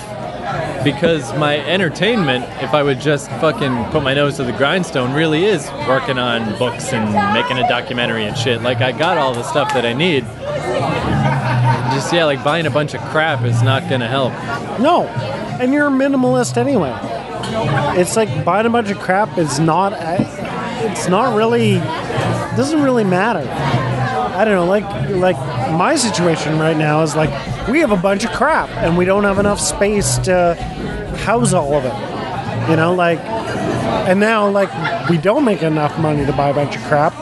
because my entertainment, if I would just fucking put my nose to the grindstone, really is working on books and making a documentary and shit. Like I got all the stuff that I need. Just yeah, like buying a bunch of crap is not gonna help. No, and you're a minimalist anyway. It's like buying a bunch of crap is not. It's not really. Doesn't really matter. I don't know. Like like my situation right now is like we have a bunch of crap and we don't have enough space to house all of it. You know, like and now like we don't make enough money to buy a bunch of crap,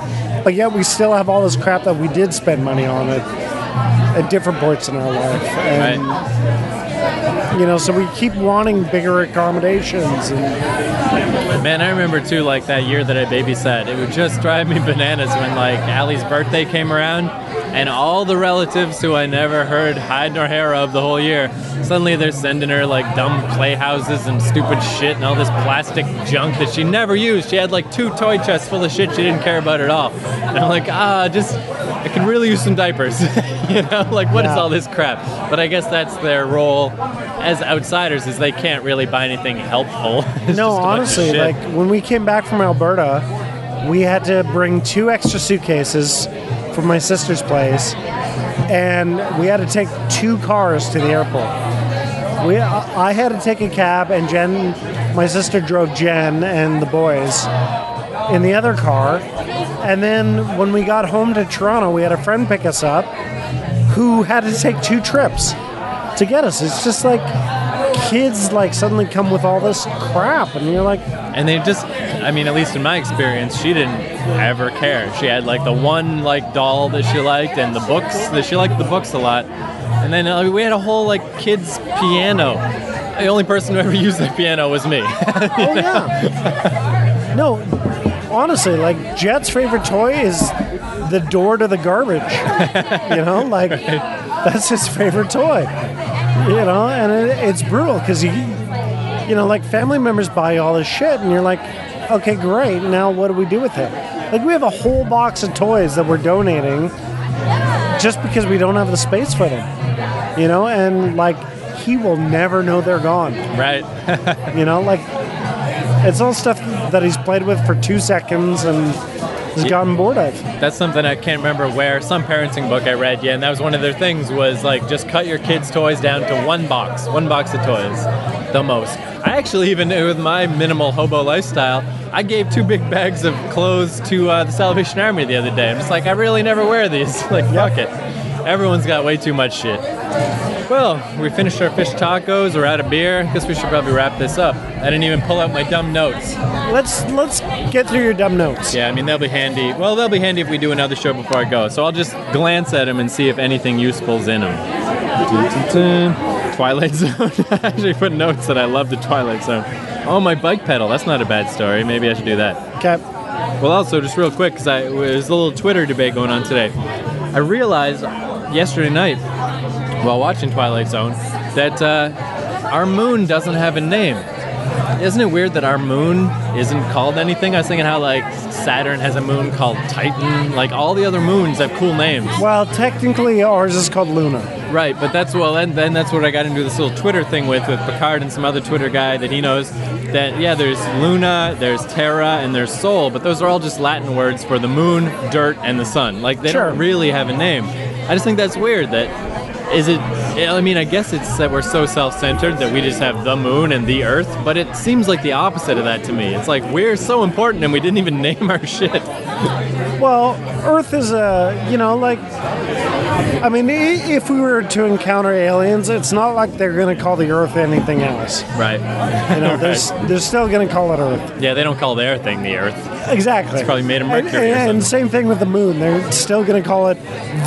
but yet we still have all this crap that we did spend money on at, at different points in our life. And, Right. you know, so we keep wanting bigger accommodations. And Man, I remember too, like that year that I babysat. It would just drive me bananas when like Allie's birthday came around, and all the relatives who I never heard hide nor hair of the whole year, suddenly they're sending her like dumb playhouses and stupid shit and all this plastic junk that she never used. She had like two toy chests full of shit she didn't care about at all. And I'm like, ah, just I could really use some diapers. you know, like what is Yeah. all this crap? But I guess that's their role as outsiders is they can't really buy anything helpful. No, just a bunch of honestly, like when we came back from Alberta, we had to bring two extra suitcases from my sister's place, and we had to take two cars to the airport. We, I had to take a cab, and Jen, my sister, drove Jen and the boys in the other car. And then when we got home to Toronto, we had a friend pick us up who had to take two trips to get us. It's just like kids like suddenly come with all this crap, and you're like, and they just i mean at least in my experience she didn't ever care she had like the one like doll that she liked and the books that she liked the books a lot and then uh, we had a whole like kids piano the only person who ever used that piano was me oh yeah. no, honestly, like Jet's favorite toy is the door to the garbage. you know, like that's his favorite toy. You know, and it, it's brutal because you, you know, like family members buy all this shit, and you're like, okay, great. Now what do we do with it? Like we have a whole box of toys that we're donating just because we don't have the space for them, you know, and like he will never know they're gone. Right. You know, like it's all stuff that he's played with for two seconds and has gotten bored of. That's something I can't remember where. Some parenting book I read, yeah, and that was one of their things was like just cut your kids' toys down to one box, one box of toys, the most. I actually even with my minimal hobo lifestyle, I gave two big bags of clothes to uh, the Salvation Army the other day. I'm just like, I really never wear these. like, fuck it. Everyone's got way too much shit. Well, we finished our fish tacos. We're out of beer. I guess we should probably wrap this up. I didn't even pull out my dumb notes. Let's let's get through your dumb notes. Yeah, I mean they'll be handy. Well, they'll be handy if we do another show before I go. So I'll just glance at them and see if anything useful's in them. Twilight Zone. I actually put notes that I love the Twilight Zone. Oh, my bike pedal. That's not a bad story. Maybe I should do that. Okay. Well, also just real quick, because I there's a little Twitter debate going on today. I realized yesterday night while watching Twilight Zone that uh, our moon doesn't have a name. Isn't it weird that our moon isn't called anything? I was thinking how like Saturn has a moon called Titan. Like all the other moons have cool names. Well, technically ours is called Luna. Right, but that's well, and then that's what I got into this little Twitter thing with with Picard and some other Twitter guy that he knows. That yeah, there's Luna, there's Terra, and there's Sol, but those are all just Latin words for the moon, dirt, and the sun. Like they Sure. don't really have a name. I just think that's weird. That is it. I mean, I guess it's that we're so self-centered that we just have the moon and the Earth, but it seems like the opposite of that to me. It's like we're so important and we didn't even name our shit. Well, Earth is a, you know, like, I mean, if we were to encounter aliens, it's not like they're going to call the Earth anything else. Right. You know, they're, s- they're still going to call it Earth. Yeah, they don't call their thing the Earth. Exactly. It's probably made of mercury and, and same thing with the moon. They're still going to call it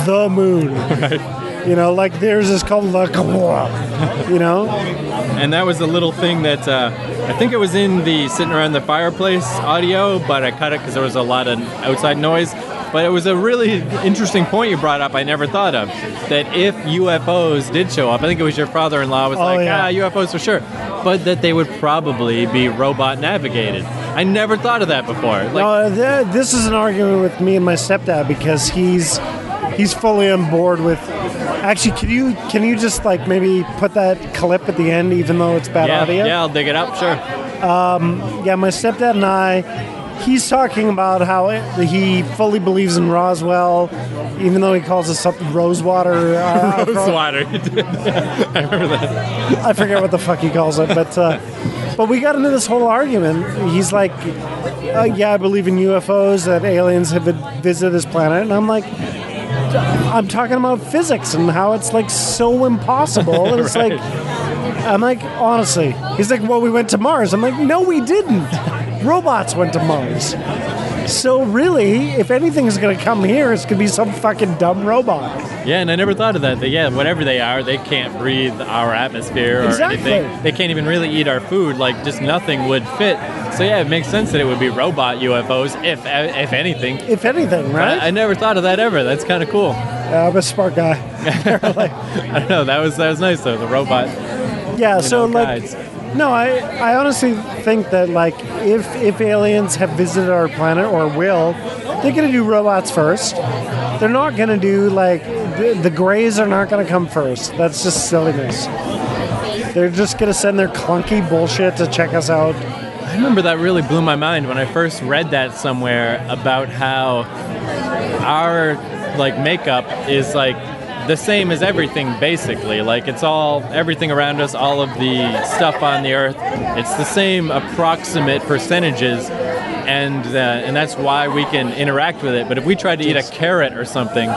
the moon. Right. You know, like theirs is called La Quora. You know? And that was a little thing that uh, I think it was in the sitting around the fireplace audio, but I cut it because there was a lot of outside noise. But it was a really interesting point you brought up. I never thought of that if UFOs did show up, I think it was your father-in-law was Oh, like, yeah. ah, UFOs for sure, but that they would probably be robot navigated. I never thought of that before. Like, no, th- this is an argument with me and my stepdad because he's he's fully on board with. Actually, can you can you just like maybe put that clip at the end, even though it's bad yeah, audio? yeah, I'll dig it up. Sure. Yeah, my stepdad and I, he's talking about how it, he fully believes in Roswell, even though he calls it something Rosewater. Uh, Rosewater. I remember that. I forget what the fuck he calls it, but uh, but we got into this whole argument. He's like, uh, "Yeah, I believe in UFOs that aliens have visited this planet," and I'm like. I'm talking about physics and how it's like so impossible. And it's Right. like, I'm like, honestly, he's like, well, we went to Mars. I'm like, no, we didn't. Robots went to Mars. So really, if anything's gonna come here, it's gonna be some fucking dumb robot. Yeah, and I never thought of that. That yeah, whatever they are, they can't breathe our atmosphere or Exactly. anything. They can't even really eat our food. Like just nothing would fit. So yeah, it makes sense that it would be robot UFOs, if if anything. If anything, right? I, I never thought of that ever. That's kind of cool. Uh, I'm a smart guy. I don't know. That was that was nice though. The robot. Yeah, so know, like, guides. No, I, I honestly think that like if if aliens have visited our planet or will, they're gonna do robots first. They're not gonna do like the, the Greys are not gonna come first. That's just silliness. They're just gonna send their clunky bullshit to check us out. I remember that really blew my mind when I first read that somewhere about how our like makeup is like the same as everything basically like it's all everything around us all of the stuff on the earth it's the same approximate percentages and uh, and that's why we can interact with it but if we tried to eat a carrot or something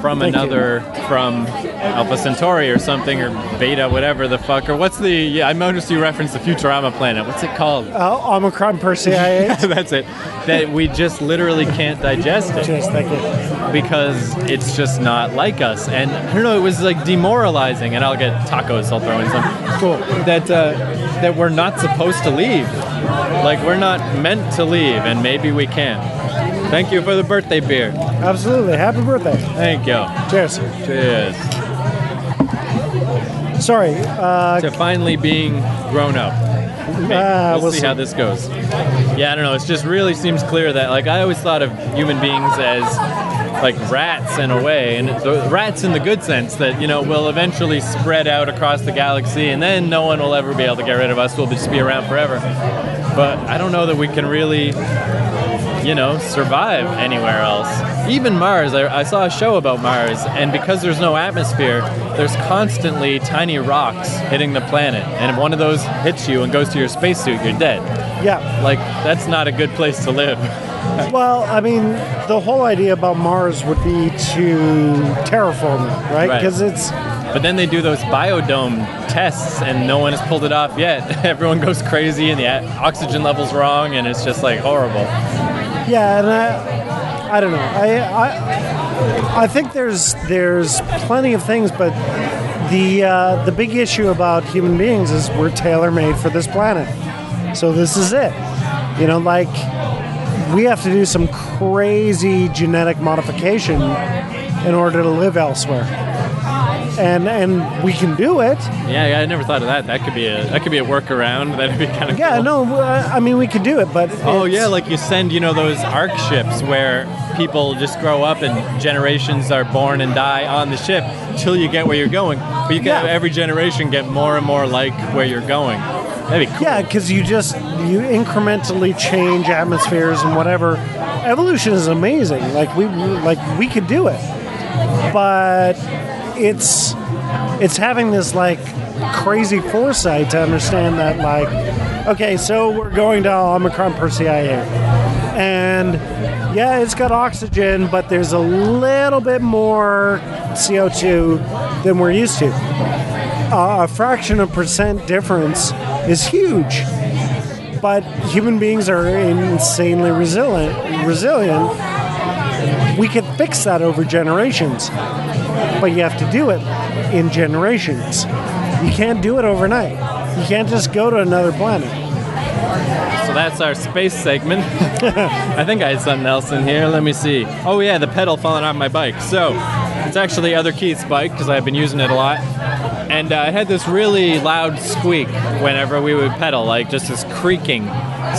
from Thank you. another from Alpha Centauri or something or Beta whatever the fuck or what's the yeah I noticed you referenced the Futurama planet what's it called Uh, Omicron Persei. That's it. That we just literally can't digest it Cheers, thank you. Because it's just not like us. And I don't know, it was like demoralizing. And I'll get tacos. I'll throw in some. Cool. That uh, that we're not supposed to leave. Like we're not meant to leave, and maybe we can. Thank you for the birthday beer. Absolutely. Happy birthday. Thank you. Cheers. Cheers. Sorry. Uh, to finally being grown up. Maybe. Ah, we'll, we'll see, see. how this goes. Yeah, I don't know. It just really seems clear that, like, I always thought of human beings as like rats in a way, and the rats in the good sense that you know will eventually spread out across the galaxy, and then no one will ever be able to get rid of us. We'll just be around forever. But I don't know that we can really you know, survive anywhere else. Even Mars, I, I saw a show about Mars, and because there's no atmosphere, there's constantly tiny rocks hitting the planet. And if one of those hits you and goes to your spacesuit, you're dead. yeah. Like, that's not a good place to live. Well, I mean, the whole idea about Mars would be to terraform it, right? Right. Because it's But then they do those biodome tests, and no one has pulled it off yet. Everyone goes crazy, and the oxygen level's wrong, and it's just like horrible. Yeah, and I, I don't know. I, I, I think there's there's plenty of things, but the uh, the big issue about human beings is we're tailor made for this planet. So this is it. You know, like we have to do some crazy genetic modification in order to live elsewhere. And and we can do it. Yeah, I never thought of that. That could be a that could be a workaround. That'd be kind of Yeah, cool. no, uh, I mean we could do it, but Oh yeah, like you send, you know, those arc ships where people just grow up and generations are born and die on the ship till you get where you're going. But you can Yeah. have every generation get more and more like where you're going. That'd be cool. Yeah, because you just you incrementally change atmospheres and whatever. Evolution is amazing. Like we like we could do it, but it's it's having this like crazy foresight to understand that like okay, so we're going to Omicron Persei and yeah, it's got oxygen, but there's a little bit more CO two than we're used to. Uh, a fraction of percent difference is huge but human beings are insanely resilient. Resilient. We could fix that over generations, but you have to do it in generations. You can't do it overnight. You can't just go to another planet. So that's our space segment. I think I had something else in here. Let me see. Oh yeah, the pedal falling off my bike. So it's actually other Keith's bike because I've been using it a lot. And uh, it had this really loud squeak whenever we would pedal, like just this creaking.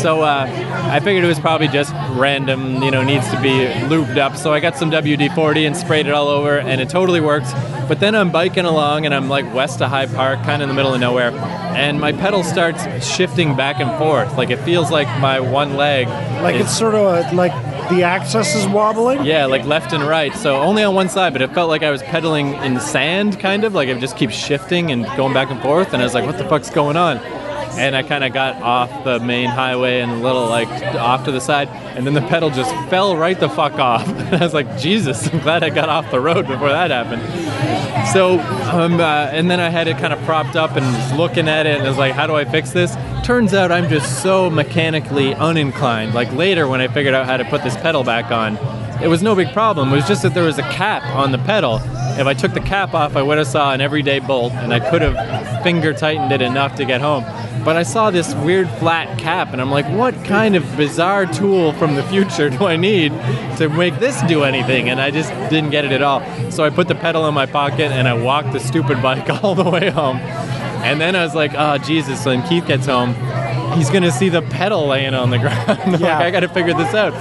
So uh, I figured it was probably just random, you know, needs to be lubed up. So I got some WD-40 and sprayed it all over, and it totally worked. But then I'm biking along, and I'm like west of High Park, kind of in the middle of nowhere, and my pedal starts shifting back and forth. Like it feels like my one leg, Like is- it's sort of a, like the axis is wobbling. yeah, like left and right. So only on one side, but it felt like I was pedaling in sand, kind of like it just keeps shifting and going back and forth. And I was like, what the fuck's going on? And I kind of got off the main highway and a little like off to the side, and then the pedal just fell right the fuck off. And I was like, Jesus, I'm glad I got off the road before that happened. So, um, uh, and then I had it kind of propped up and was looking at it, and I was like, how do I fix this? Turns out I'm just so mechanically uninclined. Like later, when I figured out how to put this pedal back on, it was no big problem. It was just that there was a cap on the pedal. If I took the cap off, I would have saw an everyday bolt, and I could have finger tightened it enough to get home. But I saw this weird flat cap, and I'm like, what kind of bizarre tool from the future do I need to make this do anything? And I just didn't get it at all. So I put the pedal in my pocket, and I walked the stupid bike all the way home. And then I was like, oh, Jesus. When Keith gets home, he's going to see the pedal laying on the ground. I'm Yeah. like, I got to figure this out.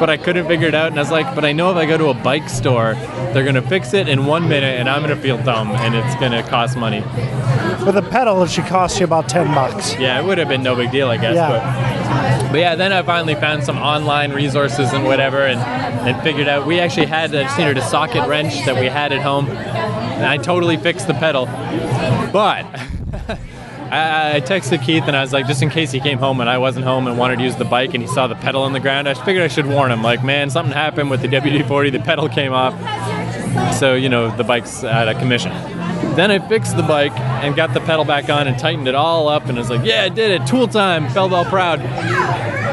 But I couldn't figure it out. And I was like, but I know if I go to a bike store, they're going to fix it in one minute, and I'm going to feel dumb, and it's going to cost money. With a pedal, it should cost you about ten bucks. Yeah, it would have been no big deal, I guess. Yeah. But, but yeah, then I finally found some online resources and whatever, and, and figured out we actually had I just needed a socket wrench that we had at home, and I totally fixed the pedal. But I, I texted Keith and I was like, just in case he came home and I wasn't home and wanted to use the bike and he saw the pedal on the ground, I figured I should warn him. Like, man, something happened with the WD-40, the pedal came off, so you know the bike's out of commission. Then I fixed the bike and got the pedal back on and tightened it all up and I was like, yeah, I did it, tool time, felt all proud.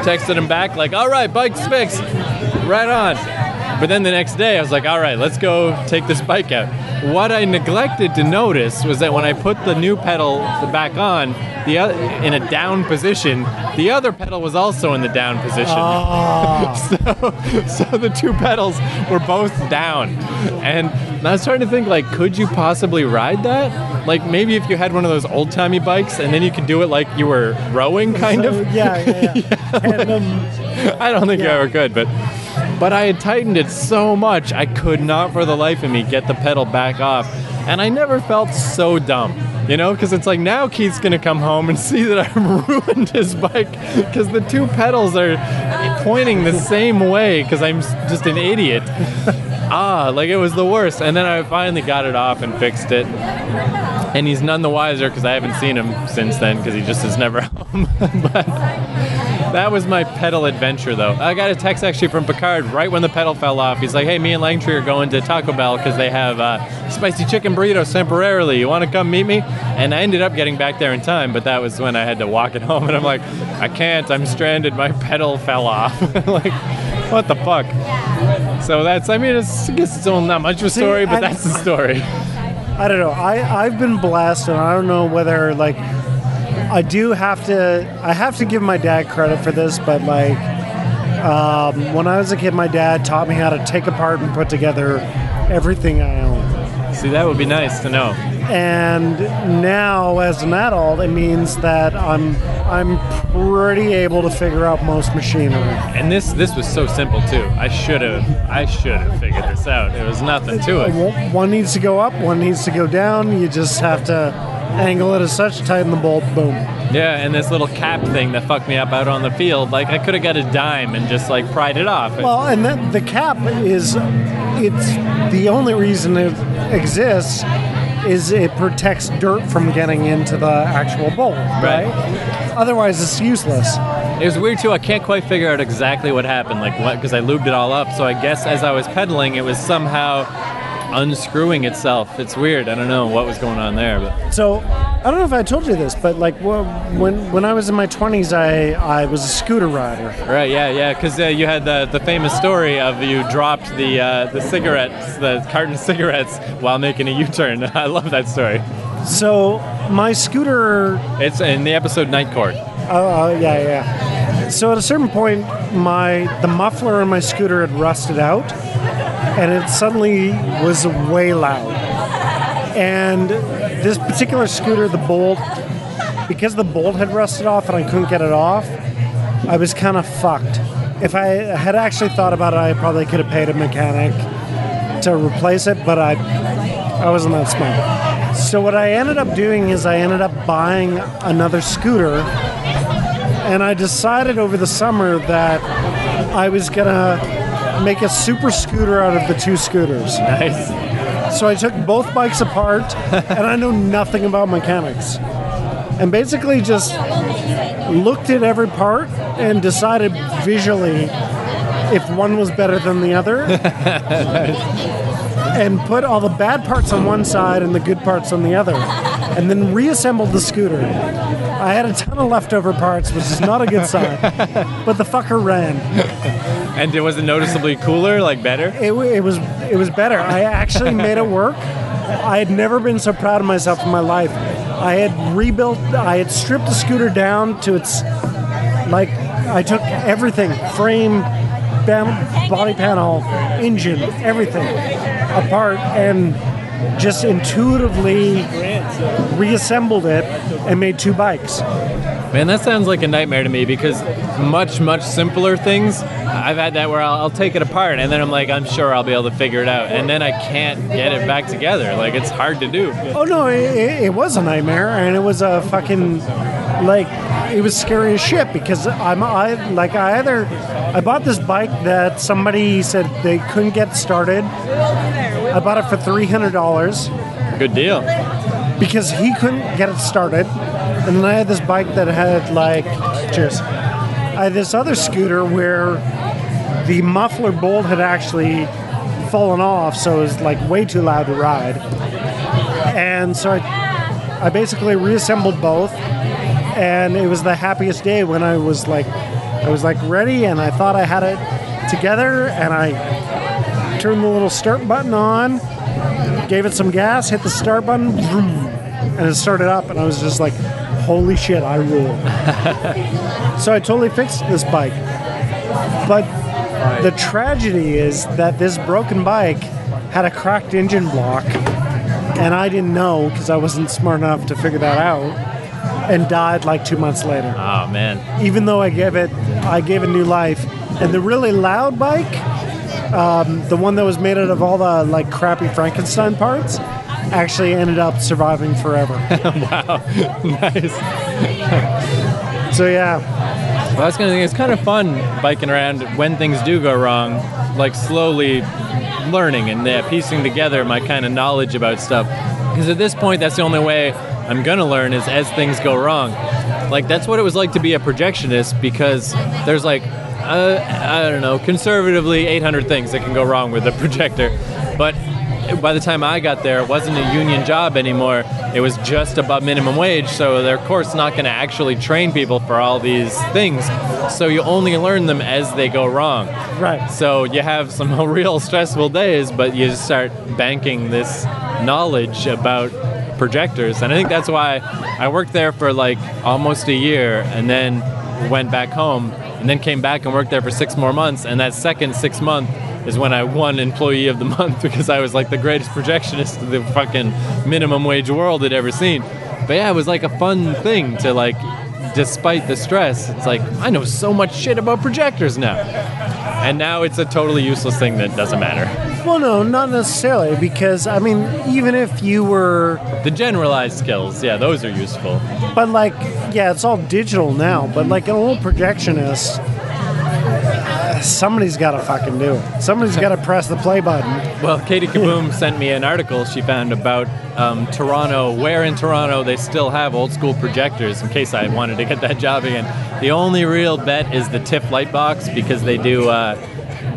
Texted him back like, all right, bike's fixed, right on. But then the next day I was like, all right, let's go take this bike out. What I neglected to notice was that when I put the new pedal back on, the other, in a down position, the other pedal was also in the down position. Ah, So, so the two pedals were both down, and I was trying to think like, could you possibly ride that? like maybe if you had one of those old timey bikes and then you could do it like you were rowing, kind So, of. yeah, yeah, yeah. and, um, I don't think Yeah. I ever could, but but I had tightened it so much I could not for the life of me get the pedal back off, and I never felt so dumb. You know, because it's like now Keith's gonna come home and see that I've ruined his bike because the two pedals are pointing the same way because I'm just an idiot. ah, like it was the worst. And then I finally got it off and fixed it. And he's none the wiser because I haven't seen him since then because he just is never home. but that was my pedal adventure, though. I got a text actually from Picard right when the pedal fell off. He's like, "Hey, me and Langtree are going to Taco Bell because they have uh, spicy chicken burritos temporarily. You want to come meet me?" And I ended up getting back there in time, but that was when I had to walk it home, and I'm like, "I can't. I'm stranded. My pedal fell off." like, what the fuck? So that's. I mean, it's, I guess it's all not much of a See, story, but I- that's the story. I don't know. I I've been blessed, and I don't know whether like I do have to. I have to give my dad credit for this, but like um, when I was a kid, my dad taught me how to take apart and put together everything I own. See, that would be nice to know. And now, as an adult, it means that I'm I'm pretty able to figure out most machinery. And this this was so simple too. I should have I should have figured this out. It was nothing to it. One- One needs to go up, one needs to go down. You just have to angle it as such, tighten the bolt, boom. Yeah, and this little cap thing that fucked me up out on the field, like I could have got a dime and just like pried it off. Well, and that, the cap is it's the only reason it exists is it protects dirt from getting into the actual bolt, right? Otherwise, it's useless. It was weird too. I can't quite figure out exactly what happened, like what, because I lubed it all up. So I guess as I was pedaling, it was somehow unscrewing itself. It's weird. I don't know what was going on there, but So I don't know if I told you this, but like wh- when when I was in my twenties, I I was a scooter rider. right, yeah, yeah, because uh, you had the the famous story of you dropped the uh, the cigarettes, the carton of cigarettes, while making a U-turn. I love that story. So my scooter It's in the episode Night Court. Oh, uh, yeah, yeah. So at a certain point, my the muffler on my scooter had rusted out, and it suddenly was way loud. And this particular scooter, the bolt, because the bolt had rusted off and I couldn't get it off, I was kind of fucked. If I had actually thought about it, I probably could have paid a mechanic to replace it, but I I wasn't that smart. So what I ended up doing is I ended up buying another scooter and I decided over the summer that I was gonna make a super scooter out of the two scooters. Nice. So I took both bikes apart, and I know nothing about mechanics, and basically just looked at every part and decided visually if one was better than the other. And put all the bad parts on one side and the good parts on the other, and then reassembled the scooter. I had a ton of leftover parts, which is not a good sign, but the fucker ran. And it was it noticeably cooler, like better? It, it was it was better. I actually made it work. I had never been so proud of myself in my life. I had rebuilt. I had stripped the scooter down to its like. I took everything: frame, bam, body panel, engine, everything apart, and just intuitively reassembled it and made two bikes. Man, that sounds like a nightmare to me because much, much simpler things. I've had that where I'll, I'll take it apart and then I'm like, I'm sure I'll be able to figure it out. And then I can't get it back together. Like, it's hard to do. Oh no, it, it it was a nightmare, and it was a fucking like it was scary as shit because I'm I like I either I bought this bike that somebody said they couldn't get started. I bought it for three hundred dollars Good deal. because he couldn't get it started, and then I had this bike that had like cheers. I had this other scooter where the muffler bolt had actually fallen off, so it was like way too loud to ride. And so I, I basically reassembled both, and it was the happiest day when I was like, I was like ready, and I thought I had it together, and I turned the little start button on, gave it some gas, hit the start button, and it started up, and I was just like, holy shit, I rule. so I totally fixed this bike. But the tragedy is that this broken bike had a cracked engine block and I didn't know because I wasn't smart enough to figure that out, and died like two months later. Oh man. Even though I gave it, I gave it new life. And the really loud bike, um, the one that was made out of all the like crappy Frankenstein parts, actually ended up surviving forever. wow. nice. so yeah, Well, that's kind of thing. It's kind of fun biking around when things do go wrong, like slowly learning and uh, piecing together my kind of knowledge about stuff. Because at this point, that's the only way I'm gonna learn is as things go wrong. Like that's what it was like to be a projectionist because there's like uh, I don't know, conservatively 800 things that can go wrong with a projector, but by the time I got there, it wasn't a union job anymore. It was just above minimum wage, so they're of course not going to actually train people for all these things. So you only learn them as they go wrong. right. So you have some real stressful days, but you start banking this knowledge about projectors. And I think that's why I worked there for like almost a year and then went back home and then came back and worked there for six more months. And that second six month is when I won Employee of the Month because I was like the greatest projectionist the fucking minimum wage world had ever seen. But yeah, it was like a fun thing to like, despite the stress, it's like, I know so much shit about projectors now. And now it's a totally useless thing that doesn't matter. Well, no, not necessarily, because I mean, even if you were, The generalized skills, yeah, those are useful. but like, yeah, it's all digital now. But like an old projectionist, somebody's got to fucking do it. Somebody's got to press the play button. Well, Katie Kaboom sent me an article she found about um, Toronto, where in Toronto they still have old school projectors, in case I wanted to get that job again. The only real bet is the TIFF Lightbox because they do uh,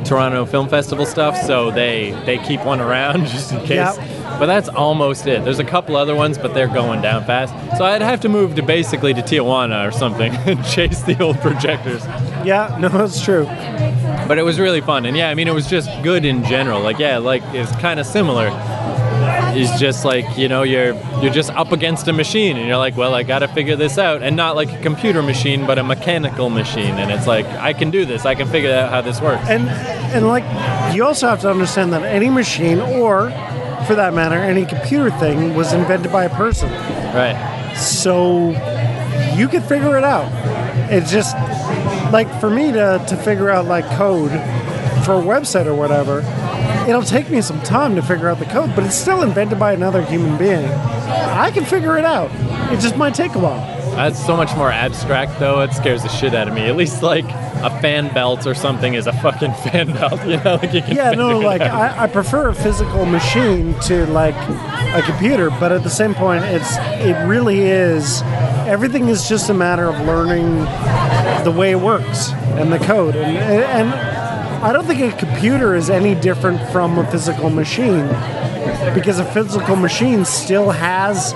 Toronto Film Festival stuff, so they, they keep one around just in case. Yep. But that's almost it. There's a couple other ones, but they're going down fast. So I'd have to move to basically to Tijuana or something and chase the old projectors. Yeah, no, it's true. but it was really fun and yeah i mean it was just good in general like yeah like it's kind of similar it's just like you know you're you're just up against a machine and you're like well i gotta figure this out and not like a computer machine but a mechanical machine and it's like i can do this i can figure out how this works And and like, you also have to understand that any machine, or for that matter, any computer thing, was invented by a person. right so you could figure it out. It's just like for me to, to figure out like code for a website or whatever, it'll take me some time to figure out the code, but it's still invented by another human being. I can figure it out. It just might take a while. that's so much more abstract though it scares the shit out of me at least like a fan belt or something is a fucking fan belt you know like you can Yeah, no, like. I, I prefer a physical machine to like a computer, but at the same point, it's it really is. Everything is just a matter of learning the way it works and the code, and and I don't think a computer is any different from a physical machine because a physical machine still has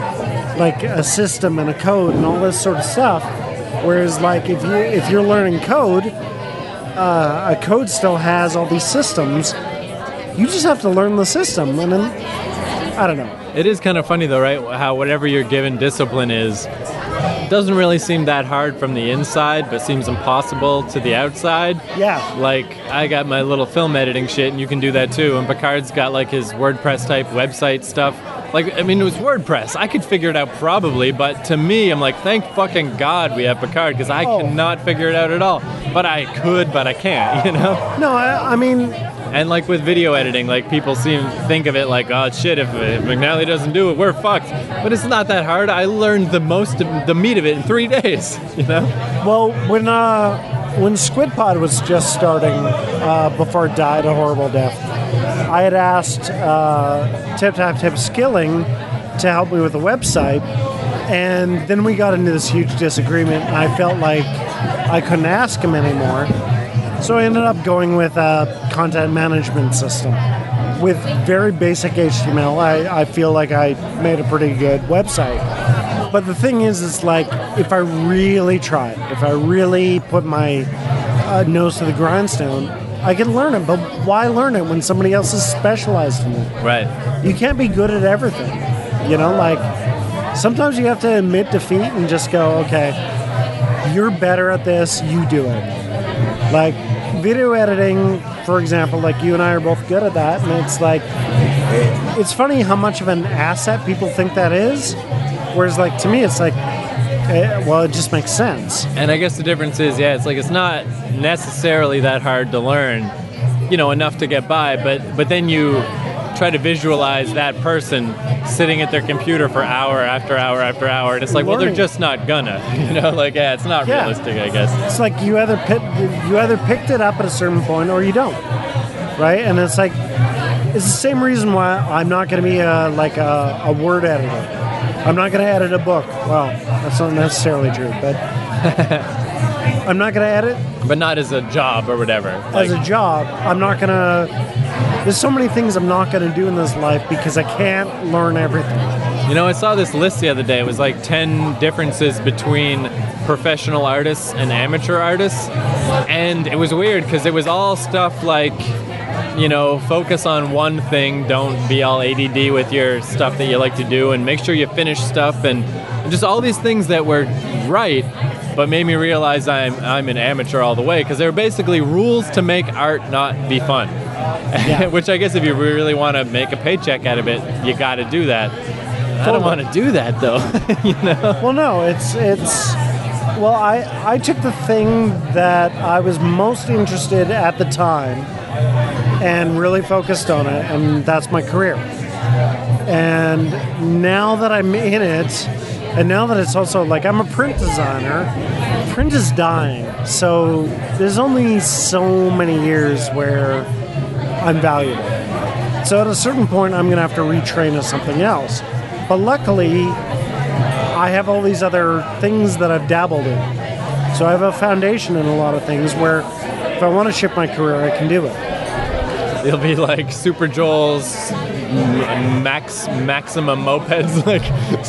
like a system and a code and all this sort of stuff. Whereas, like if you if you're learning code, uh, a code still has all these systems. You just have to learn the system, and then I don't know. It is kind of funny though, right? How whatever your given discipline is doesn't really seem that hard from the inside, but seems impossible to the outside. Yeah, Like I got my little film editing shit, and you can do that too. And Picard's got like his WordPress type website stuff. Like I mean, it was WordPress. I could figure it out probably, but to me, I'm like, thank fucking God we have Picard because I Oh. cannot figure it out at all. But I could, but I can't. You know. no, I, I mean, And like with video editing, like people seem think of it like, oh shit, if, if McNally doesn't do it, we're fucked. But it's not that hard. I learned the most, of, the meat of it in three days. You know? well, when uh, when Squid Pod was just starting, uh, before it died a horrible death, I had asked uh, Tip Tap Tip Skilling to help me with the website, and then we got into this huge disagreement. I felt like I couldn't ask him anymore, so I ended up going with a content management system. With very basic HTML, I, I feel like I made a pretty good website. But the thing is, it's like if I really tried, if I really put my uh, nose to the grindstone, I can learn it. But why learn it when somebody else is specialized in it? Right. You can't be good at everything. You know, like sometimes you have to admit defeat and just go, okay, you're better at this, you do it. Like video editing, for example, like you and I are both good at that, and it's like it's funny how much of an asset people think that is. Whereas, like to me, it's like, eh, well, it just makes sense. And I guess the difference is, yeah, it's like it's not necessarily that hard to learn, you know, enough to get by. But but then you try to visualize that person sitting at their computer for hour after hour after hour, and it's like, well, they're just not gonna, you know, like yeah, it's not Yeah. realistic, I guess. It's like you either pit, you either picked it up at a certain point or you don't, right? And it's like it's the same reason why I'm not going to be a, like a, a word editor. I'm not going to edit a book. Well, that's not necessarily true, but I'm not going to edit But not as a job or whatever. as Like, a job. I'm not going to. There's so many things I'm not going to do in this life because I can't learn everything. You know, I saw this list the other day. It was like 10 differences between professional artists and amateur artists. And it was weird because it was all stuff like, you know, focus on one thing, don't be all ADD with your stuff that you like to do, and make sure you finish stuff, and just all these things that were right. But made me realize I'm I'm an amateur all the way because they're basically rules to make art not be fun. Which I guess if you really want to make a paycheck out of it, you got to do that. I don't want to do that though. you know. Well, no, it's it's. Well, I I took the thing that I was most interested at the time, and really focused on it, and that's my career. And now that I'm in it, and now that it's also like I'm a print designer, print is dying. So there's only so many years where I'm valuable. So at a certain point, I'm going to have to retrain as something else. But luckily, I have all these other things that I've dabbled in. So I have a foundation in a lot of things where if I want to shift my career, I can do it. It'll be like Super Joel's max maximum mopeds. Like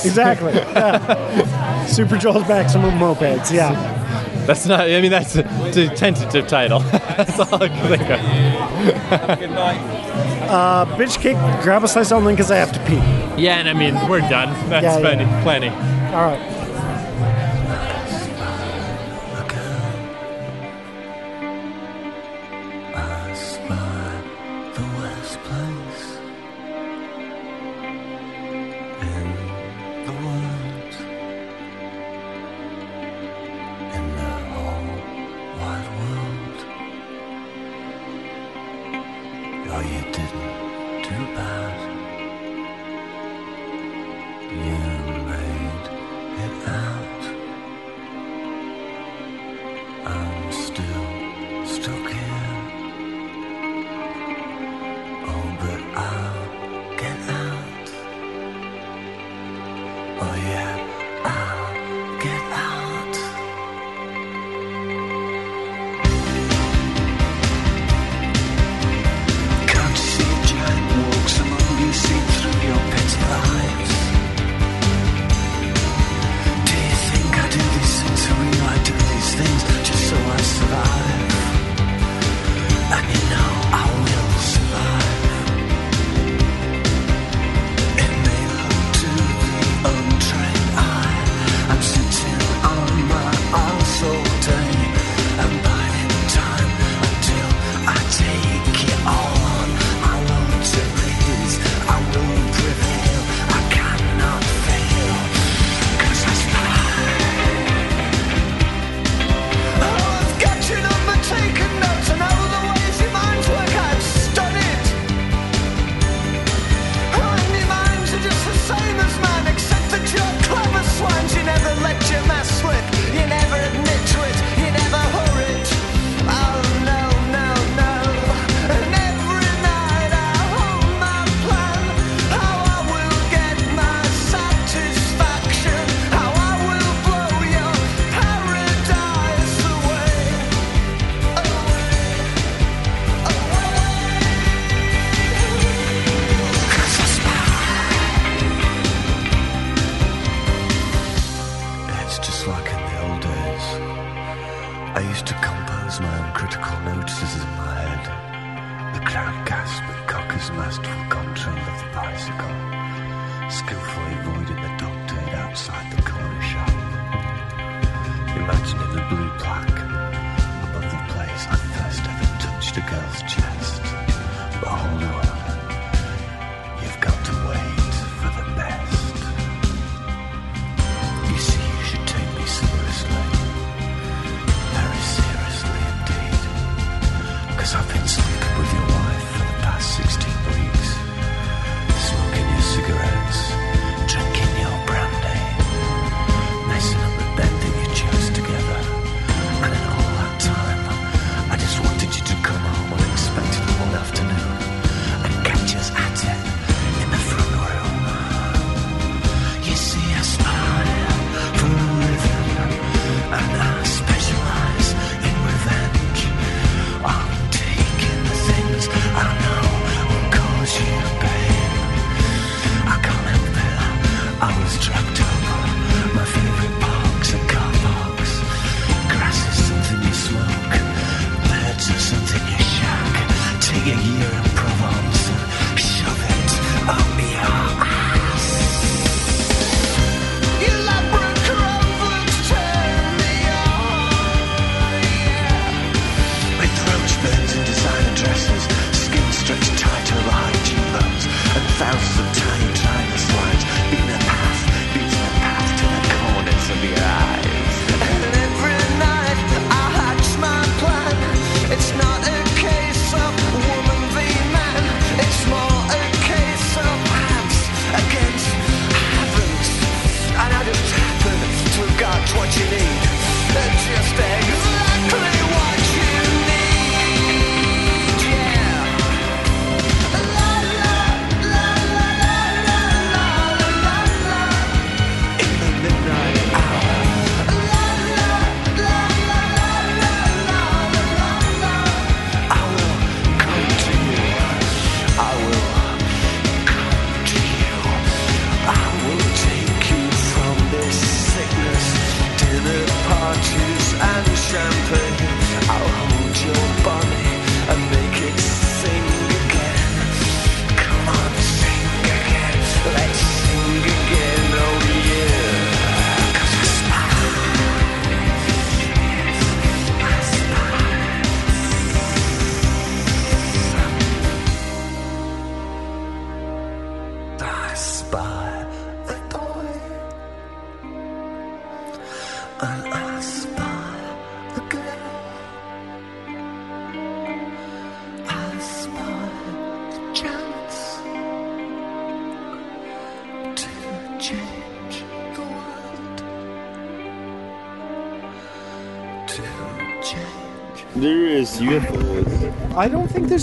Exactly. Yeah. Super Joel's Maximum Mopeds. Yeah. that's not. I mean, that's a, a tentative title. that's all I can think of. Uh, bitch kick, grab a slice only because I have to pee. Yeah, and I mean, we're done. That's Yeah, plenty. yeah. Plenty. All right.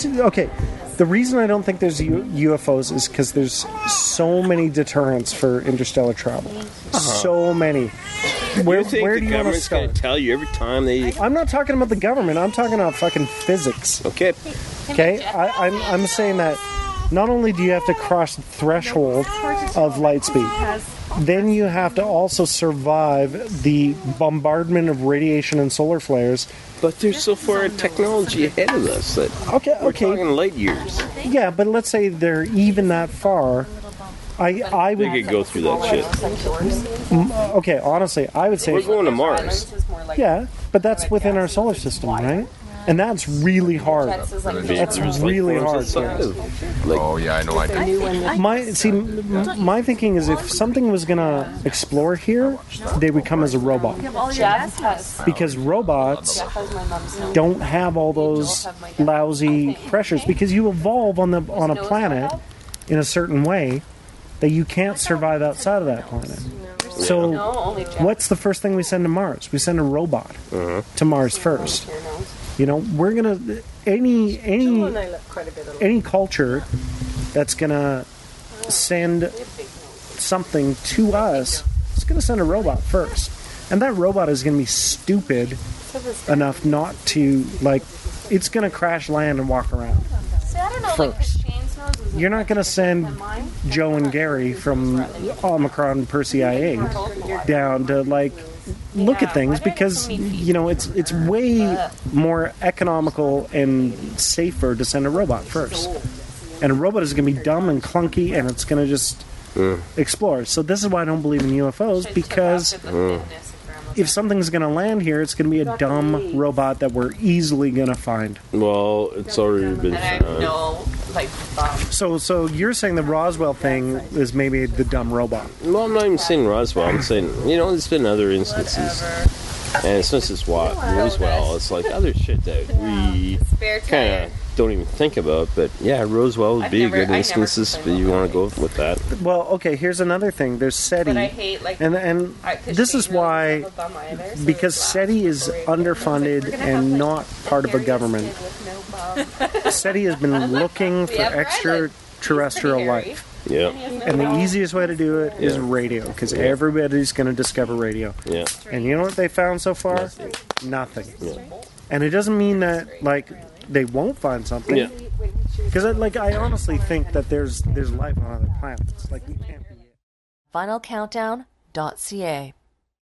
There's okay. The reason I don't think there's U- UFOs is because there's so many deterrents for interstellar travel. Uh-huh. So many. Where, you think where the do you want to government's going start? to tell you every time they? I'm not talking about the government. I'm talking about fucking physics. Okay, Okay, I, I'm I'm saying that not only do you have to cross the threshold of light speed, then you have to also survive the bombardment of radiation and solar flares. but there's so far technology ahead of us that Okay, we're okay, talking light years. yeah, but let's say they're even that far. I I They would could go through that shit. Mm, okay. Honestly, I would say We're going to Mars. yeah, but that's within our solar system, right? And that's really hard. That's really hard. Like, Oh yeah, I know. I do. My see, my thinking is if something was gonna explore here, they would come as a robot because robots don't have all those lousy pressures because you evolve on the on a planet in a certain way that you can't survive outside of that planet. So, what's the first thing we send to Mars? We send a robot mm-hmm. to Mars first. You know, we're gonna any any any culture that's gonna send something to us is gonna send a robot first, and that robot is gonna be stupid enough not to like. It's gonna crash land and walk around. See, I don't know, like First. the chains nose is You're not gonna send Joe and Gary from Omicron Persei down to like look at things because you know it's it's way more economical and safer to send a robot first. And a robot is going to be dumb and clunky and it's going to just explore. So this is why I don't believe in UFOs because if something's going to land here, it's going to be a dumb robot that we're easily going to find. Well, it's already been And I have found. no like um, So, so you're saying the Roswell thing is maybe the dumb robot? Well, I'm not even saying Roswell. I'm saying, you know, there's been other instances. And since it's what Roswell, it's like other shit that we spare kind time. of don't even think about. But yeah, Roswell would I've be never- a I good never instance if complained you want to go with that. Well, okay. Here's another thing. There's SETI, But I hate like and and I- 'cause this she is really why doesn't have a bum either, so because it's SETI is great. underfunded We're gonna have, and like, not part of a Harriet's government. kid with no bum. SETI has been looking for Yeah, Brad, like, extraterrestrial Pretty hairy. life. Yeah, And the easiest way to do it is Yeah. radio, because everybody's going to discover radio. yeah. And you know what they found so far? Nothing. Nothing. Yeah. And it doesn't mean that like they won't find something. Yeah. Because like I honestly think that there's there's life on other planets. Like we can't be. finalcountdown.ca.